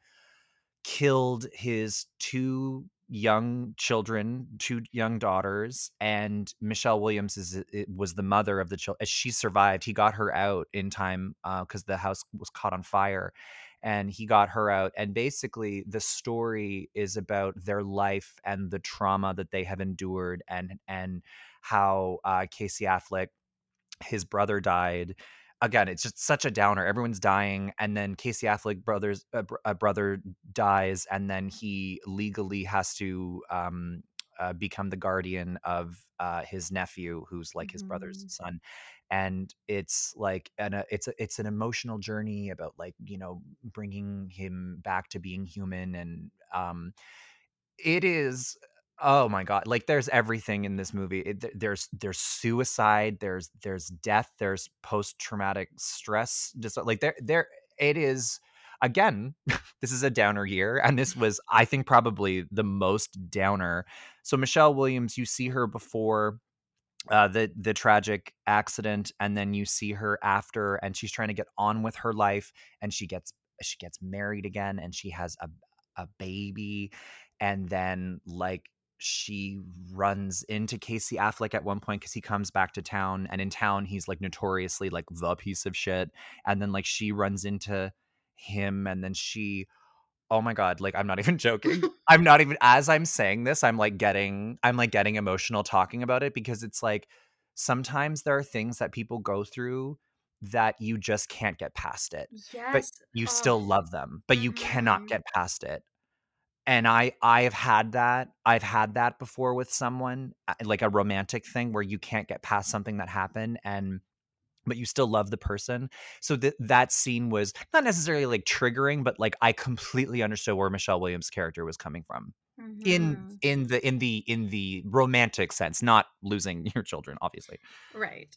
killed his 2 young children, 2 young daughters, and Michelle Williams is uh, it was the mother of the children. as uh, she survived, he got her out in time, uh, because the house was caught on fire, and he got her out, and basically, the story is about their life and the trauma that they have endured and and how, uh, Casey Affleck his brother died. Again, it's just such a downer. Everyone's dying, and then Casey Affleck brothers uh, br- uh, brother dies, and then he legally has to um, uh, become the guardian of uh, his nephew, who's like his brother's Mhm. son. And it's like, and uh, it's a, it's an emotional journey about like you know bringing him back to being human, and um, it is oh my god, like, there's everything in this movie. It there's there's suicide, there's there's death, there's post-traumatic stress dis like, there there it is again, this is a downer year, and this was, I think, probably the most downer. So, Michelle Williams, you see her before, uh, the the tragic accident, and then you see her after, and she's trying to get on with her life, and she gets she gets married again, and she has a a baby, and then like she runs into Casey Affleck at one point because he comes back to town, and in town he's like notoriously like the piece of shit, and then like she runs into him, and then she Oh my god, like, I'm not even joking. I'm not even as I'm saying this, I'm, like, getting I'm, like, getting emotional talking about it because it's, like, sometimes there are things that people go through that you just can't get past it, but you Oh. still love them, but you cannot Mhm. get past it, and I I've had that. I've had that before with someone, uh, like a romantic thing where you can't get past something that happened, and but you still love the person. So that that scene was not necessarily, like, triggering, but, like, I completely understood where Michelle Williams' character was coming from. In Mhm. in the in the in the romantic sense, not losing your children, obviously. Right.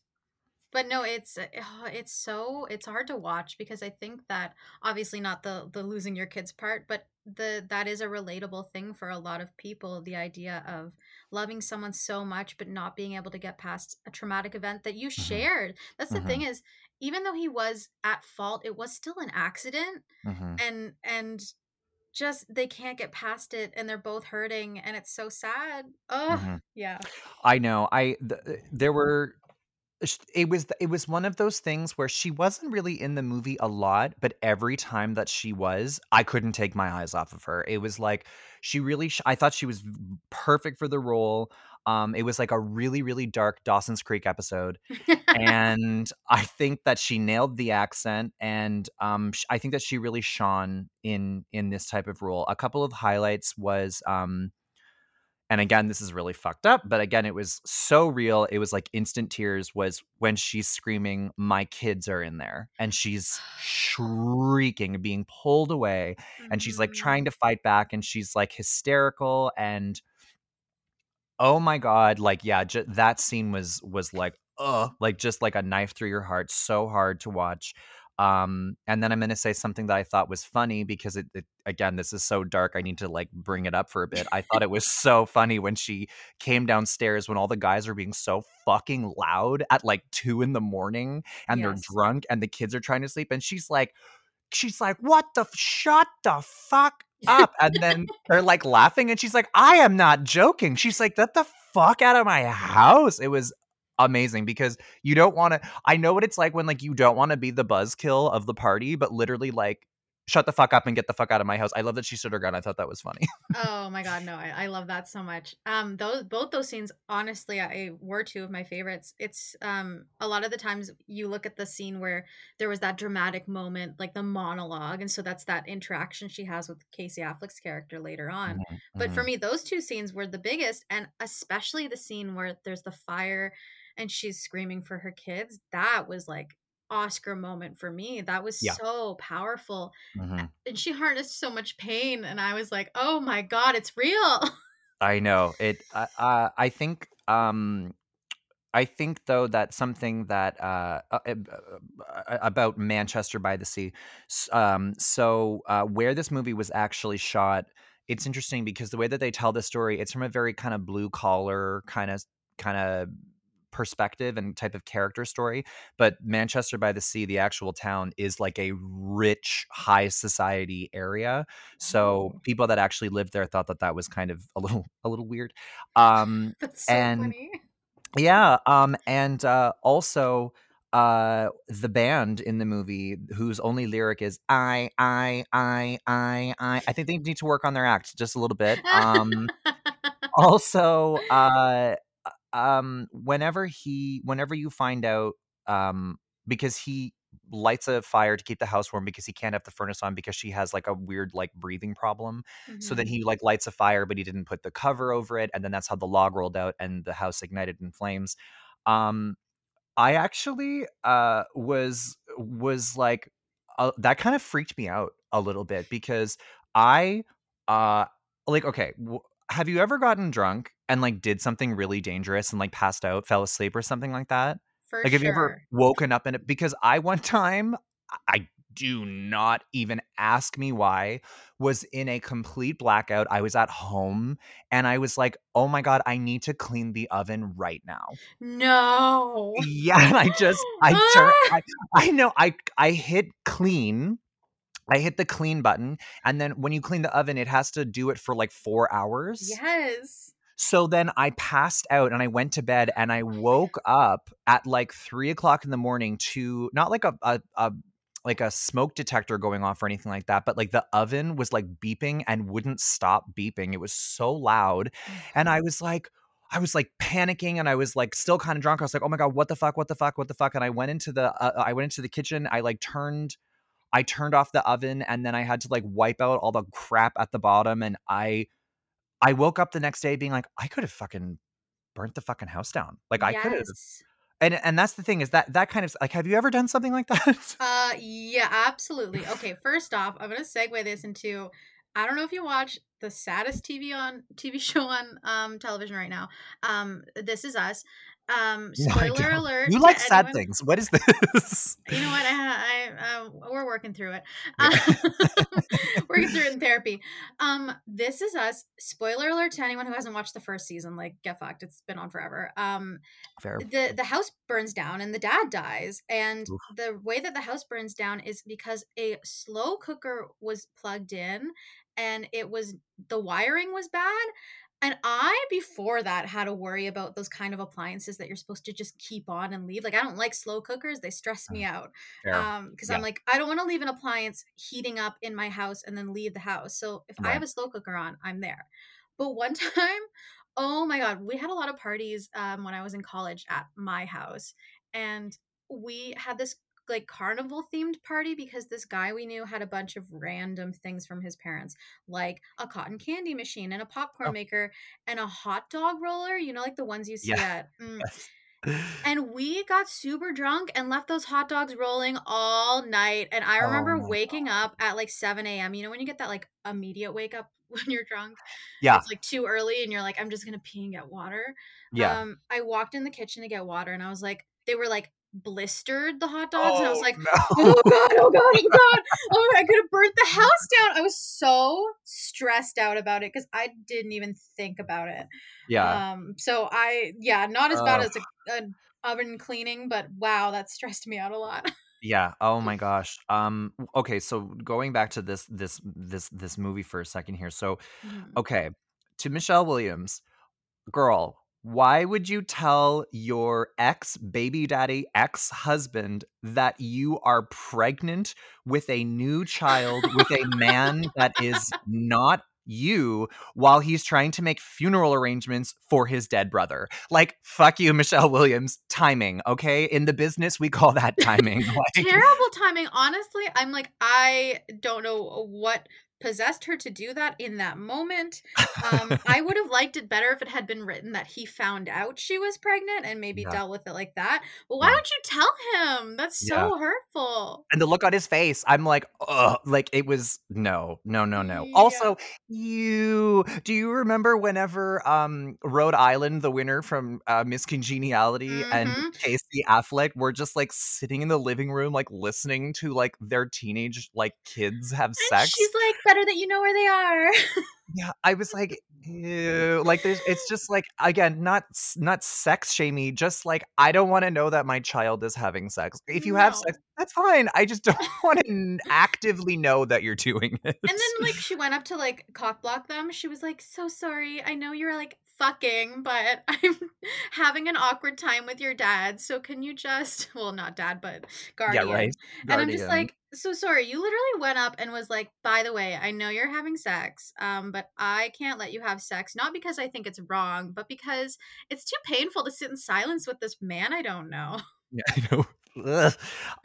But no it's uh, oh, it's so it's hard to watch because i think that obviously not the the losing your kids part but the that is a relatable thing for a lot of people the idea of loving someone so much but not being able to get past a traumatic event that you Mhm. shared that's the thing Mhm. is even though he was at fault it was still an accident Mhm. and and just they can't get past it and they're both hurting and it's so sad oh yeah I know. I th there were sh it was it was one of those things where she wasn't really in the movie a lot, but every time that she was, I couldn't take my eyes off of her. It was like she really sh I thought she was perfect for the role. Um, it was like a really, really dark Dawson's Creek episode, and I think that she nailed the accent, and, um, sh I think that she really shone in in this type of role. A couple of highlights was, um and again, this is really fucked up, but again, it was so real. It was like instant tears was when she's screaming, "My kids are in there." And she's shrieking, being pulled away, and she's like trying Mhm. to fight back and she's like hysterical and oh my god, like yeah, ju- that scene was was like ugh, like just like a knife through your heart, so hard to watch. Um, and then I'm gonna say something that I thought was funny because it, it again, this is so dark. I need to like bring it up for a bit. I thought it was so funny when she came downstairs when all the guys are being so fucking loud at like two in the morning and they're drunk and the kids are trying to sleep, and she's like, she's like, "What the f- shut the fuck up." And then they're like laughing and she's like, "I am not joking." She's like, "Get the fuck out of my house." It was amazing because you don't want to I know what it's like when like you don't want to be the buzzkill of the party, but literally like shut the fuck up and get the fuck out of my house. I love that she stood her ground. I thought that was funny. Oh my god, no, I, I love that so much. Um, those both those scenes, honestly, I were two of my favorites. It's um a lot of the times you look at the scene where there was that dramatic moment, like the monologue, and so that's that interaction she has with Casey Affleck's character later on. Mhm, But for mhm. me, those two scenes were the biggest, and especially the scene where there's the fire and she's screaming for her kids. That was like Oscar moment for me. That was Yeah. so powerful Mhm. and she harnessed so much pain and i was like oh my god it's real I know. It uh, uh, I think um I think though that something that uh, uh, uh, uh, about Manchester by the Sea. Um, so uh, where this movie was actually shot, it's interesting because the way that they tell the story, it's from a very kind of blue collar kind of kind of perspective and type of character story. But Manchester by the Sea, the actual town, is like a rich high society area. So oh people that actually lived there thought that that was kind of a little a little weird. Um, that's so and funny yeah, um, and, uh, also, uh, the band in the movie whose only lyric is "I, I, I, I, I" I think they need to work on their act just a little bit. Um, also, uh, um, whenever he whenever you find out, um, because he lights a fire to keep the house warm because he can't have the furnace on because she has, like, a weird, like, breathing problem. So then he, like, lights a fire, but he didn't put the cover over it, and then that's how the log rolled out and the house ignited in flames. Um, I actually, uh, was was like, uh, that kind of freaked me out a little bit because I, uh, like, okay, w have you ever gotten drunk and, like, did something really dangerous and, like, passed out, fell asleep or something like that? for Like, have you ever woken up in it? Because I one time, I do not even ask me why, was in a complete blackout. I was at home and I was like, "Oh my god, I need to clean the oven right now." no Yeah, and I just I turn Ah! I I know I I hit clean. I hit the clean button, and then when you clean the oven, it has to do it for, like, 4 hours. yes So then I passed out and I went to bed and I woke up at, like, three o'clock in the morning to not like a a a like a smoke detector going off or anything like that, but, like, the oven was, like, beeping and wouldn't stop beeping. It was so loud, and I was like I was, like, panicking and I was, like, still kinda drunk. I was like, "Oh my god, what the fuck? What the fuck? What the fuck?" And I went into the uh, I went into the kitchen. I, like, turned I turned off the oven, and then I had to, like, wipe out all the crap at the bottom, and I I woke up the next day being like, "I could have fucking burnt the fucking house down." Like, I could have and and that's the thing is that that kind of like, have you ever done something like that? uh yeah absolutely okay first off i'm gonna segue this into i don't know if you watch the saddest tv on tv show on um television right now um this is us Um, spoiler don't. alert You like sad anyone things. What is this? You know what? I, I uh, we're working through it. Yeah. Um, working through it in therapy. Um, this is us. Spoiler alert to anyone who hasn't watched the first season. Like, get fucked. It's been on forever. Um, Fair. the the house burns down and the dad dies and Oof. the way that the house burns down is because a slow cooker was plugged in and it was the wiring was bad and i before that had to worry about those kind of appliances that you're supposed to just keep on and leave like i don't like slow cookers they stress me out um because Yeah. i'm like i don't want to leave an appliance heating up in my house and then leave the house. So if i have a slow cooker on i'm there. But one time Oh my god, we had a lot of parties um when I was in college at my house and we had this like carnival themed party because this guy we knew had a bunch of random things from his parents like a cotton candy machine and a popcorn Oh. maker and a hot dog roller, you know like the ones you see Yeah. at mm. Yes. and we got super drunk and left those hot dogs rolling all night and I remember Oh waking up at like 7 a.m. You know when you get that like immediate wake up when you're drunk? Yeah. it's like too early and you're like i'm just gonna pee and get water Yeah. um i walked in the kitchen to get water and i was like they were like blistered the hot dogs and i was Oh, like no. oh god oh god oh god oh i could have burnt the house down i was so stressed out about it because i didn't even think about it yeah. um so i yeah not as bad Ugh. as a, a oven cleaning but wow that stressed me out a lot Yeah. Oh my gosh. Um okay, so going back to this this this this movie for a second here. So, Mhm. okay, to Michelle Williams, girl, why would you tell your ex baby daddy, ex husband that you are pregnant with a new child with a man that is not you while he's trying to make funeral arrangements for his dead brother? Like, fuck you, Michelle Williams. Timing, okay? In the business, we call that timing. Like, terrible timing honestly i'm like i don't know what possessed her to do that in that moment um i would have liked it better if it had been written that he found out she was pregnant and maybe Yeah. dealt with it like that but why Yeah. don't you tell him that's so hurtful and the look on his face, I'm like, oh, like it was no, no, no, no. Yeah. Also, you do you remember whenever um Rhode Island, the winner from uh, Miss Congeniality, and Mhm. Casey Affleck were just like sitting in the living room, like listening to like their teenage like kids have and sex. she's like better that you know where they are Yeah, I was like, ew. Like, there's, it's just like, again, not not sex shamey, just like I don't want to know that my child is having sex. If you have sex, that's fine. I just don't want to actively know that you're doing it. And then like she went up to like cock block them. She was like, "So sorry. I know you're like fucking, but I'm having an awkward time with your dad. So can you just well, not dad, but guardian." yeah, right. And I'm just like, "So sorry. You literally went up and was like, "By the way, I know you're having sex, um, but I can't let you have sex not because I think it's wrong, but because it's too painful to sit in silence with this man I don't know." Yeah, I know.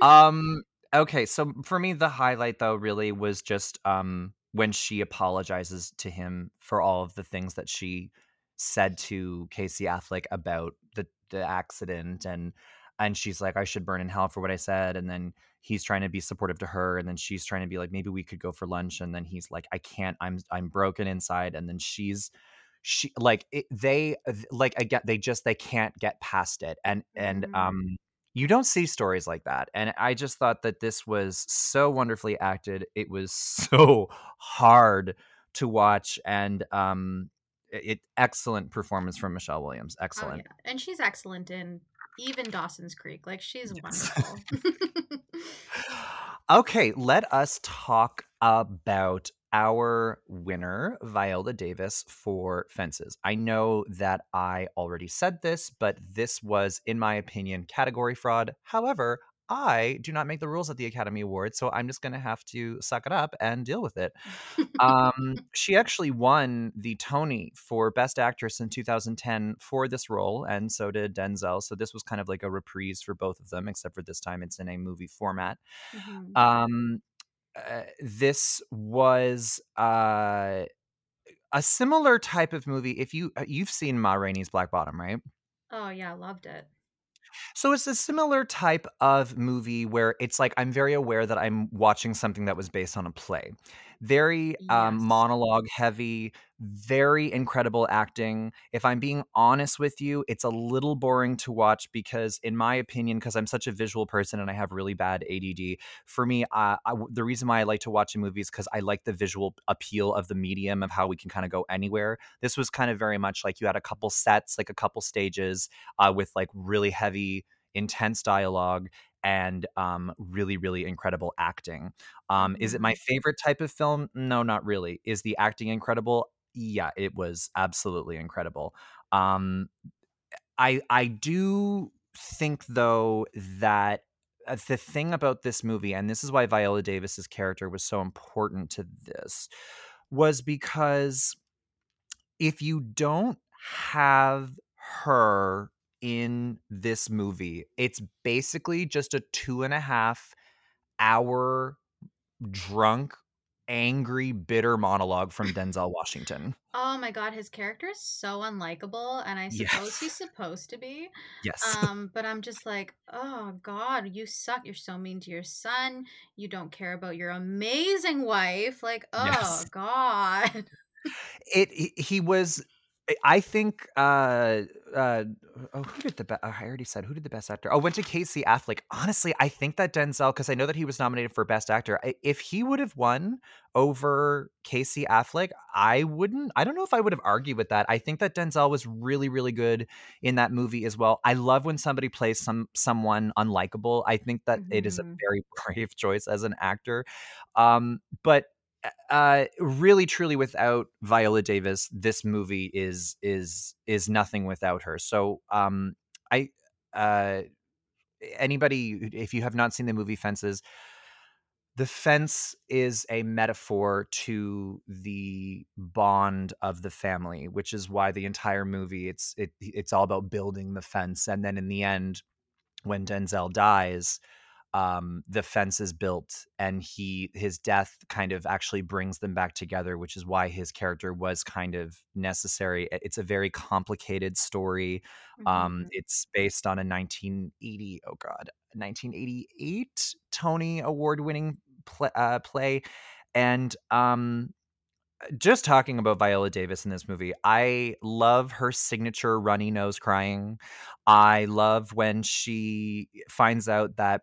Um. Okay, so for me, the highlight though really was just um when she apologizes to him for all of the things that she said to Casey Affleck about the the accident and and she's like, I should burn in hell for what I said, and then he's trying to be supportive to her, and then she's trying to be like, maybe we could go for lunch, and then he's like, I can't, I'm I'm broken inside, and then she's she like it, they like again they just they can't get past it and and Mhm. um you don't see stories like that and i just thought that this was so wonderfully acted it was so hard to watch and um it, excellent performance from michelle williams Oh excellent yeah. And she's excellent in even Dawson's Creek. Like she's wonderful. okay let us talk about our winner viola davis for fences i know that i already said this but this was in my opinion category fraud however i do not make the rules at the academy awards so i'm just going to have to suck it up and deal with it um, she actually won the Tony for Best Actress in 2010 for this role, and so did Denzel. So this was kind of like a reprise for both of them, except for this time it's in a movie format. Mhm. Um, uh, this was uh, a similar type of movie. If you uh, you've seen Ma Rainey's Black Bottom, right? Oh yeah, I loved it. So it's a similar type of movie where it's like I'm very aware that I'm watching something that was based on a play. Very, um, monologue heavy, very incredible acting. If I'm being honest with you, it's a little boring to watch because in my opinion, because I'm such a visual person and I have really bad ADD, for me, uh, I the reason why I like to watch a movie is 'cause I like the visual appeal of the medium of how we can kinda go anywhere. This was kind of very much like you had a couple sets, like a couple stages, uh, with, like, really heavy, intense dialogue and, um, really, really incredible acting. Um, is it my Mhm. favorite type of film? No, not really. Is the acting incredible? Yeah, it was absolutely incredible. Um, I I do think though that, uh, the thing about this movie, and this is why Viola Davis's character was so important to this, was because if you don't have her in this movie, it's basically just a two and a half hour drunk, angry, bitter monologue from Denzel Washington. Oh my god, his character is so unlikable, and I suppose he's supposed to be. Yes. Um, but I'm just like, "Oh god, you suck. You're so mean to your son. You don't care about your amazing wife." Like, oh Yes. god. It he was I think, uh uh oh, who did the be I already said who did the best actor? Oh, went to Casey Affleck. Honestly, I think that Denzel because I know that he was nominated for best actor. I if he would've won over Casey Affleck, I wouldn't I don't know if I would've argued with that. I think that Denzel was really, really good in that movie as well. I love when somebody plays some someone unlikable. I think that it is a Mhm. very brave choice as an actor. Um, but, uh really truly without Viola Davis, this movie is is is nothing without her. So, um, I uh, anybody if you have not seen the movie Fences The Fence is a metaphor to the bond of the family, which is why the entire movie, it's it it's all about building the fence, and then in the end, when Denzel dies, um, the fence is built, and he his death kind of actually brings them back together, which is why his character was kind of necessary. It's a very complicated story. Um, Mhm. it's based on a 1980 oh god, 1988 Tony Award-winning pl uh, play, and, um, uh, just talking about Viola Davis in this movie, I love her signature runny nose crying. I love when she finds out that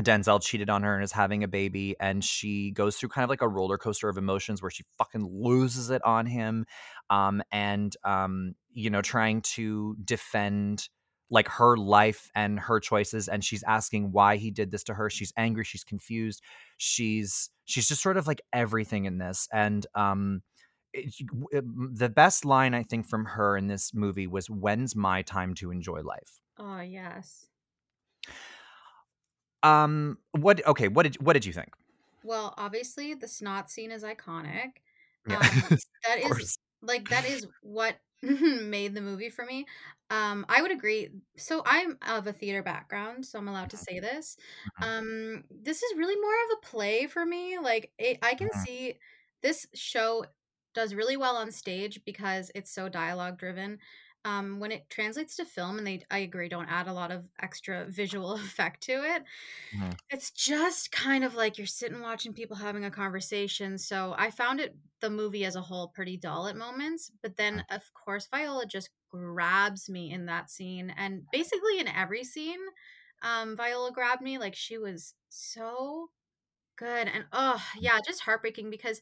Denzel cheated on her and is having a baby, and she goes through kind of like a roller coaster of emotions where she fucking loses it on him, um, and, um, you know, trying to defend, like, her life and her choices, and she's asking why he did this to her. She's angry, she's confused, she's she's just sort of like everything in this, and, um, w m the best line I think from her in this movie was, "When's my time to enjoy life?" Oh, yes. Um, what okay, what did what did you think? Well, obviously, the snot scene is iconic. Yeah. Um, that is like, that is what made the movie for me. Um, I would agree. So, I'm of a theater background, so I'm allowed to Mhm. say this. Mhm. Um, this is really more of a play for me, like, it I can Mhm. see this show does really well on stage because it's so dialogue driven. Um, when it translates to film and they I agree, don't add a lot of extra visual effect to it, Mhm. it's just kind of like you're sitting watching people having a conversation, so I found it the movie as a whole pretty dull at moments, but then, Mm. of course, Viola just grabs me in that scene, and basically in every scene, um, Viola grabbed me, like, she was so good, and, Mm. yeah, just heartbreaking because,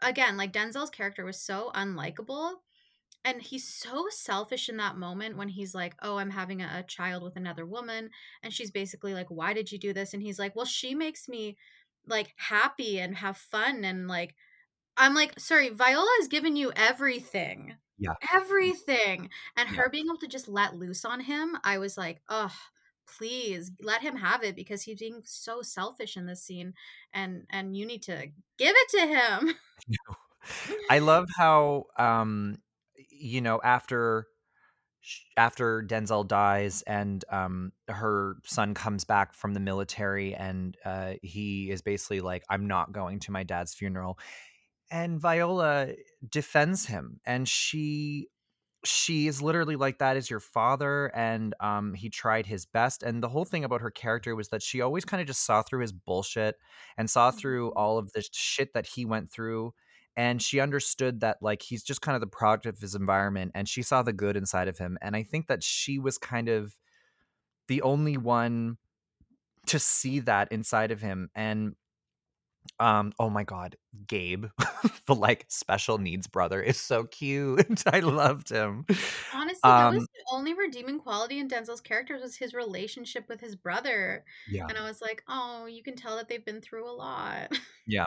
again, like, Denzel's character was so unlikable, and he's so selfish in that moment when he's like, "Oh, I'm having a a child with another woman," and she's basically like, "Why did you do this?" And he's like, "Well, she makes me, like, happy and have fun," and, like I'm like, "Sorry, Viola has given you everything. Yeah. Everything!" And Yeah. her being able to just let loose on him, I was like, "Ugh, please let him have it because he's being so selfish in this scene, and and you need to give it to him." I love how, um, you know, after after Denzel dies and, um, her son comes back from the military and, uh, he is basically like, "I'm not going to my dad's funeral," and Viola defends him, and she she is literally like, "That is your father," and, um, he tried his best, and the whole thing about her character was that she always kinda just saw through his bullshit and saw through Mhm. all of the shit that he went through, and she understood that, like, he's just kind of the product of his environment, and she saw the good inside of him, and I think that she was kind of the only one to see that inside of him, and um, oh my god, Gabe, the, like, special needs brother is so cute. I loved him. Honestly, that was Um the only redeeming quality in Denzel's character was his relationship with his brother, Yeah. and I was like, "Oh, you can tell that they've been through a lot." Yeah.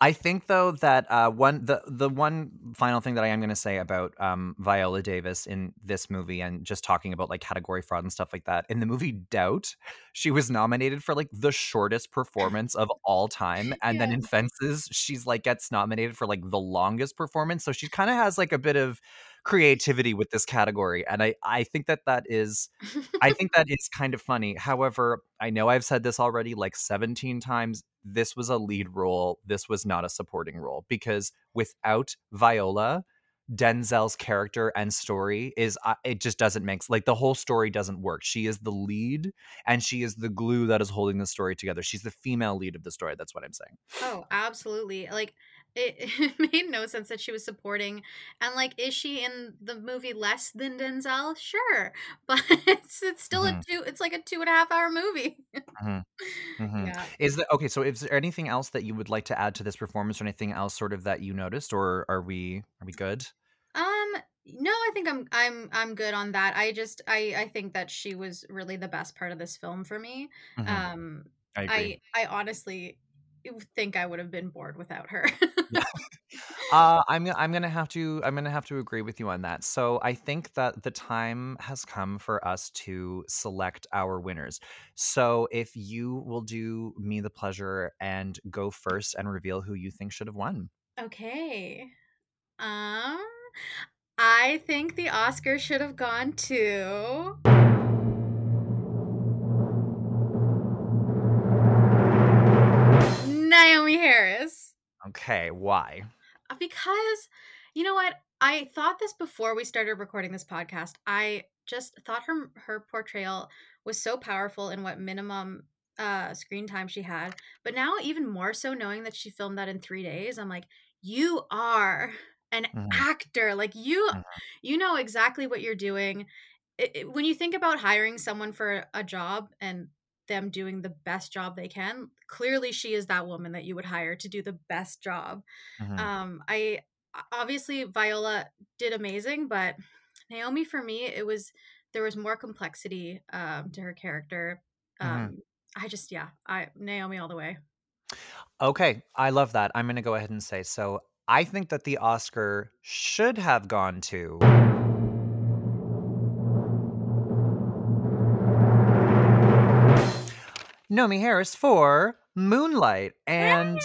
I think though that, uh, one the the one final thing that I am gonna say about, um, Viola Davis in this movie and just talking about, like, category fraud and stuff like that, in the movie Doubt, she was nominated for, like, the shortest performance of all time, and then in Fences, she's, like, gets nominated for, like, the longest performance, so she kinda has, like, a bit of creativity with this category, and I I think that that is I think that is kind of funny. However, I know I've said this already, like, 17 times, this was a lead role, this was not a supporting role, because without Viola, Denzel's character and story is, uh it just doesn't make like, the whole story doesn't work. She is the lead, and she is the glue that is holding the story together. She's the female lead of the story, that's what I'm saying. Oh, absolutely, like, it it made no sense that she was supporting, and, like, is she in the movie less than Denzel? Sure, but it's it's still a Mhm. 2 it's like a 2 and a half hour movie. Mhm. Mhm. Yeah. Is the okay, so is there anything else that you would like to add to this performance or anything else sort of that you noticed, or are we are we good? Um, no, I think I'm I'm I'm good on that. I just I I think that she was really the best part of this film for me. Mhm. Um, I. I I honestly think I would have been bored without her. Yeah. Uh, I'm I'm gonna have to I'm gonna have to agree with you on that. So, I think that the time has come for us to select our winners. So, if you will do me the pleasure and go first and reveal who you think should have won. Okay. Um, I think the Oscar should have gone to Naomi Harris. Okay, why? Uh, because you know what? I thought this before we started recording this podcast. I just thought her her portrayal was so powerful in what minimum, uh, screen time she had, but now even more so knowing that she filmed that in 3 days, I'm like, "You are an Mhm. actor, like, you Mhm. you know exactly what you're doing." I i when you think about hiring someone for a job and them doing the best job they can, clearly she is that woman that you would hire to do the best job. Mhm. Um, I obviously, Viola did amazing, but Naomi, for me, it was there was more complexity, um, to her character. Mhm. Um, I just yeah, I Naomi all the way. Okay, I love that. I'm gonna go ahead and say, so, I think that the Oscar should have gone to Naomie Harris for Moonlight, and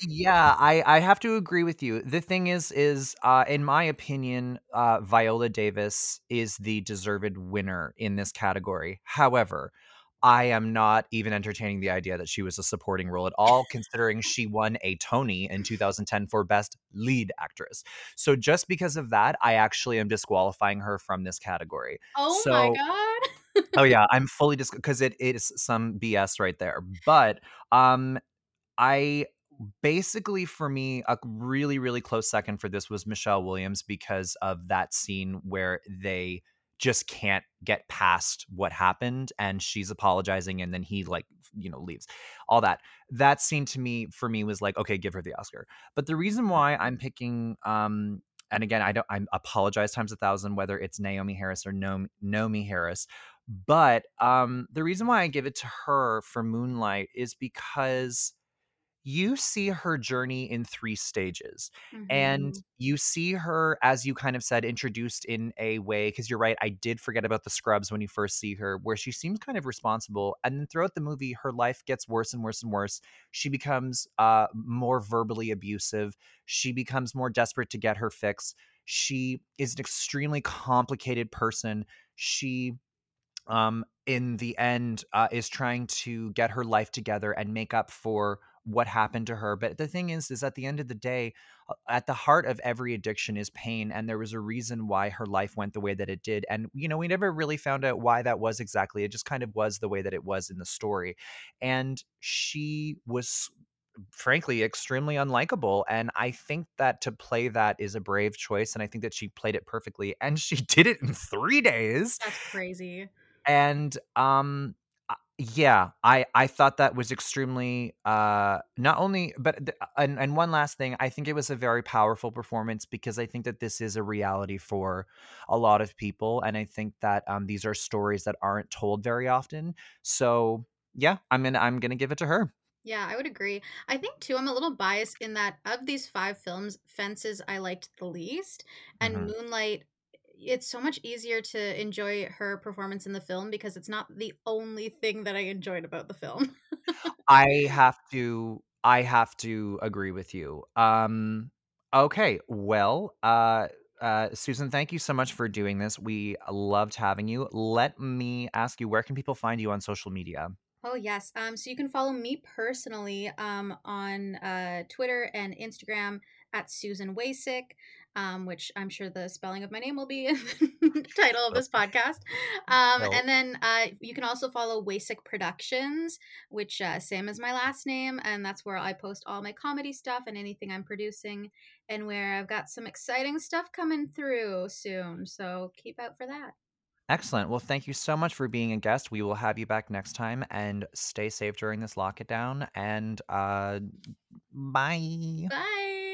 yeah, I I have to agree with you. The thing is is, uh, in my opinion, uh, Viola Davis is the deserved winner in this category. However, I am not even entertaining the idea that she was a supporting role at all, considering she won a Tony in 2010 for Best Lead Actress. So, just because of that, I actually am disqualifying her from this category. Oh my So god. Oh, yeah, I'm fully dis 'cause it is some BS right there, but, um, I basically, for me, a really, really close second for this was Michelle Williams because of that scene where they just can't get past what happened, and she's apologizing, and then he, like, you know, leaves. All that. That scene to me for me was like, "Okay, give her the Oscar." But the reason why I'm picking, um and again, I don't I apologize times a thousand whether it's Naomi Harris or Noam Nomi Harris, but, um, the reason why I give it to her for Moonlight is because you see her journey in 3 stages, and Mhm. you see her, as you kind of said, introduced in a way, because you're right, I did forget about the scrubs when you first see her, where she seems kind of responsible, and then throughout the movie, her life gets worse and worse and worse. She becomes, uh, more verbally abusive. She becomes more desperate to get her fix. She is an extremely complicated person. She, um, in the end, uh, is trying to get her life together and make up for what happened to her. But the thing is, is at the end of the day, uh, at the heart of every addiction is pain, and there was a reason why her life went the way that it did. And you know, we never really found out why that was exactly. It just kind of was the way that it was in the story, and she was frankly extremely unlikable and i think that to play that is a brave choice and i think that she played it perfectly and she did it in 3 days That's crazy. And um uh, yeah i i thought that was extremely uh not only but th- and, and one last thing i think it was a very powerful performance because i think that this is a reality for a lot of people and i think that um these are stories that aren't told very often so yeah i'm gonna i'm gonna give it to her Yeah, I would agree. I think too, I'm a little biased in that of these five films, Fences I liked the least, and Mhm. Moonlight, it's so much easier to enjoy her performance in the film because it's not the only thing that I enjoyed about the film. I have to I have to agree with you. Um, okay, well, uh, uh, Susan, thank you so much for doing this. We loved having you. Let me ask you, where can people find you on social media? Oh yes. Um, so you can follow me personally um, on uh, Twitter and Instagram at Susan Waycik, um, which I'm sure the spelling of my name will be in the title of this podcast. Um, Will. and then uh, you can also follow Waycik Productions, which uh, same as my last name, and that's where I post all my comedy stuff and anything I'm producing, and where I've got some exciting stuff coming through soon. So keep out for that. Excellent. Well, thank you so much for being a guest. We will have you back next time and stay safe during this lockdown. And uh, bye. Bye.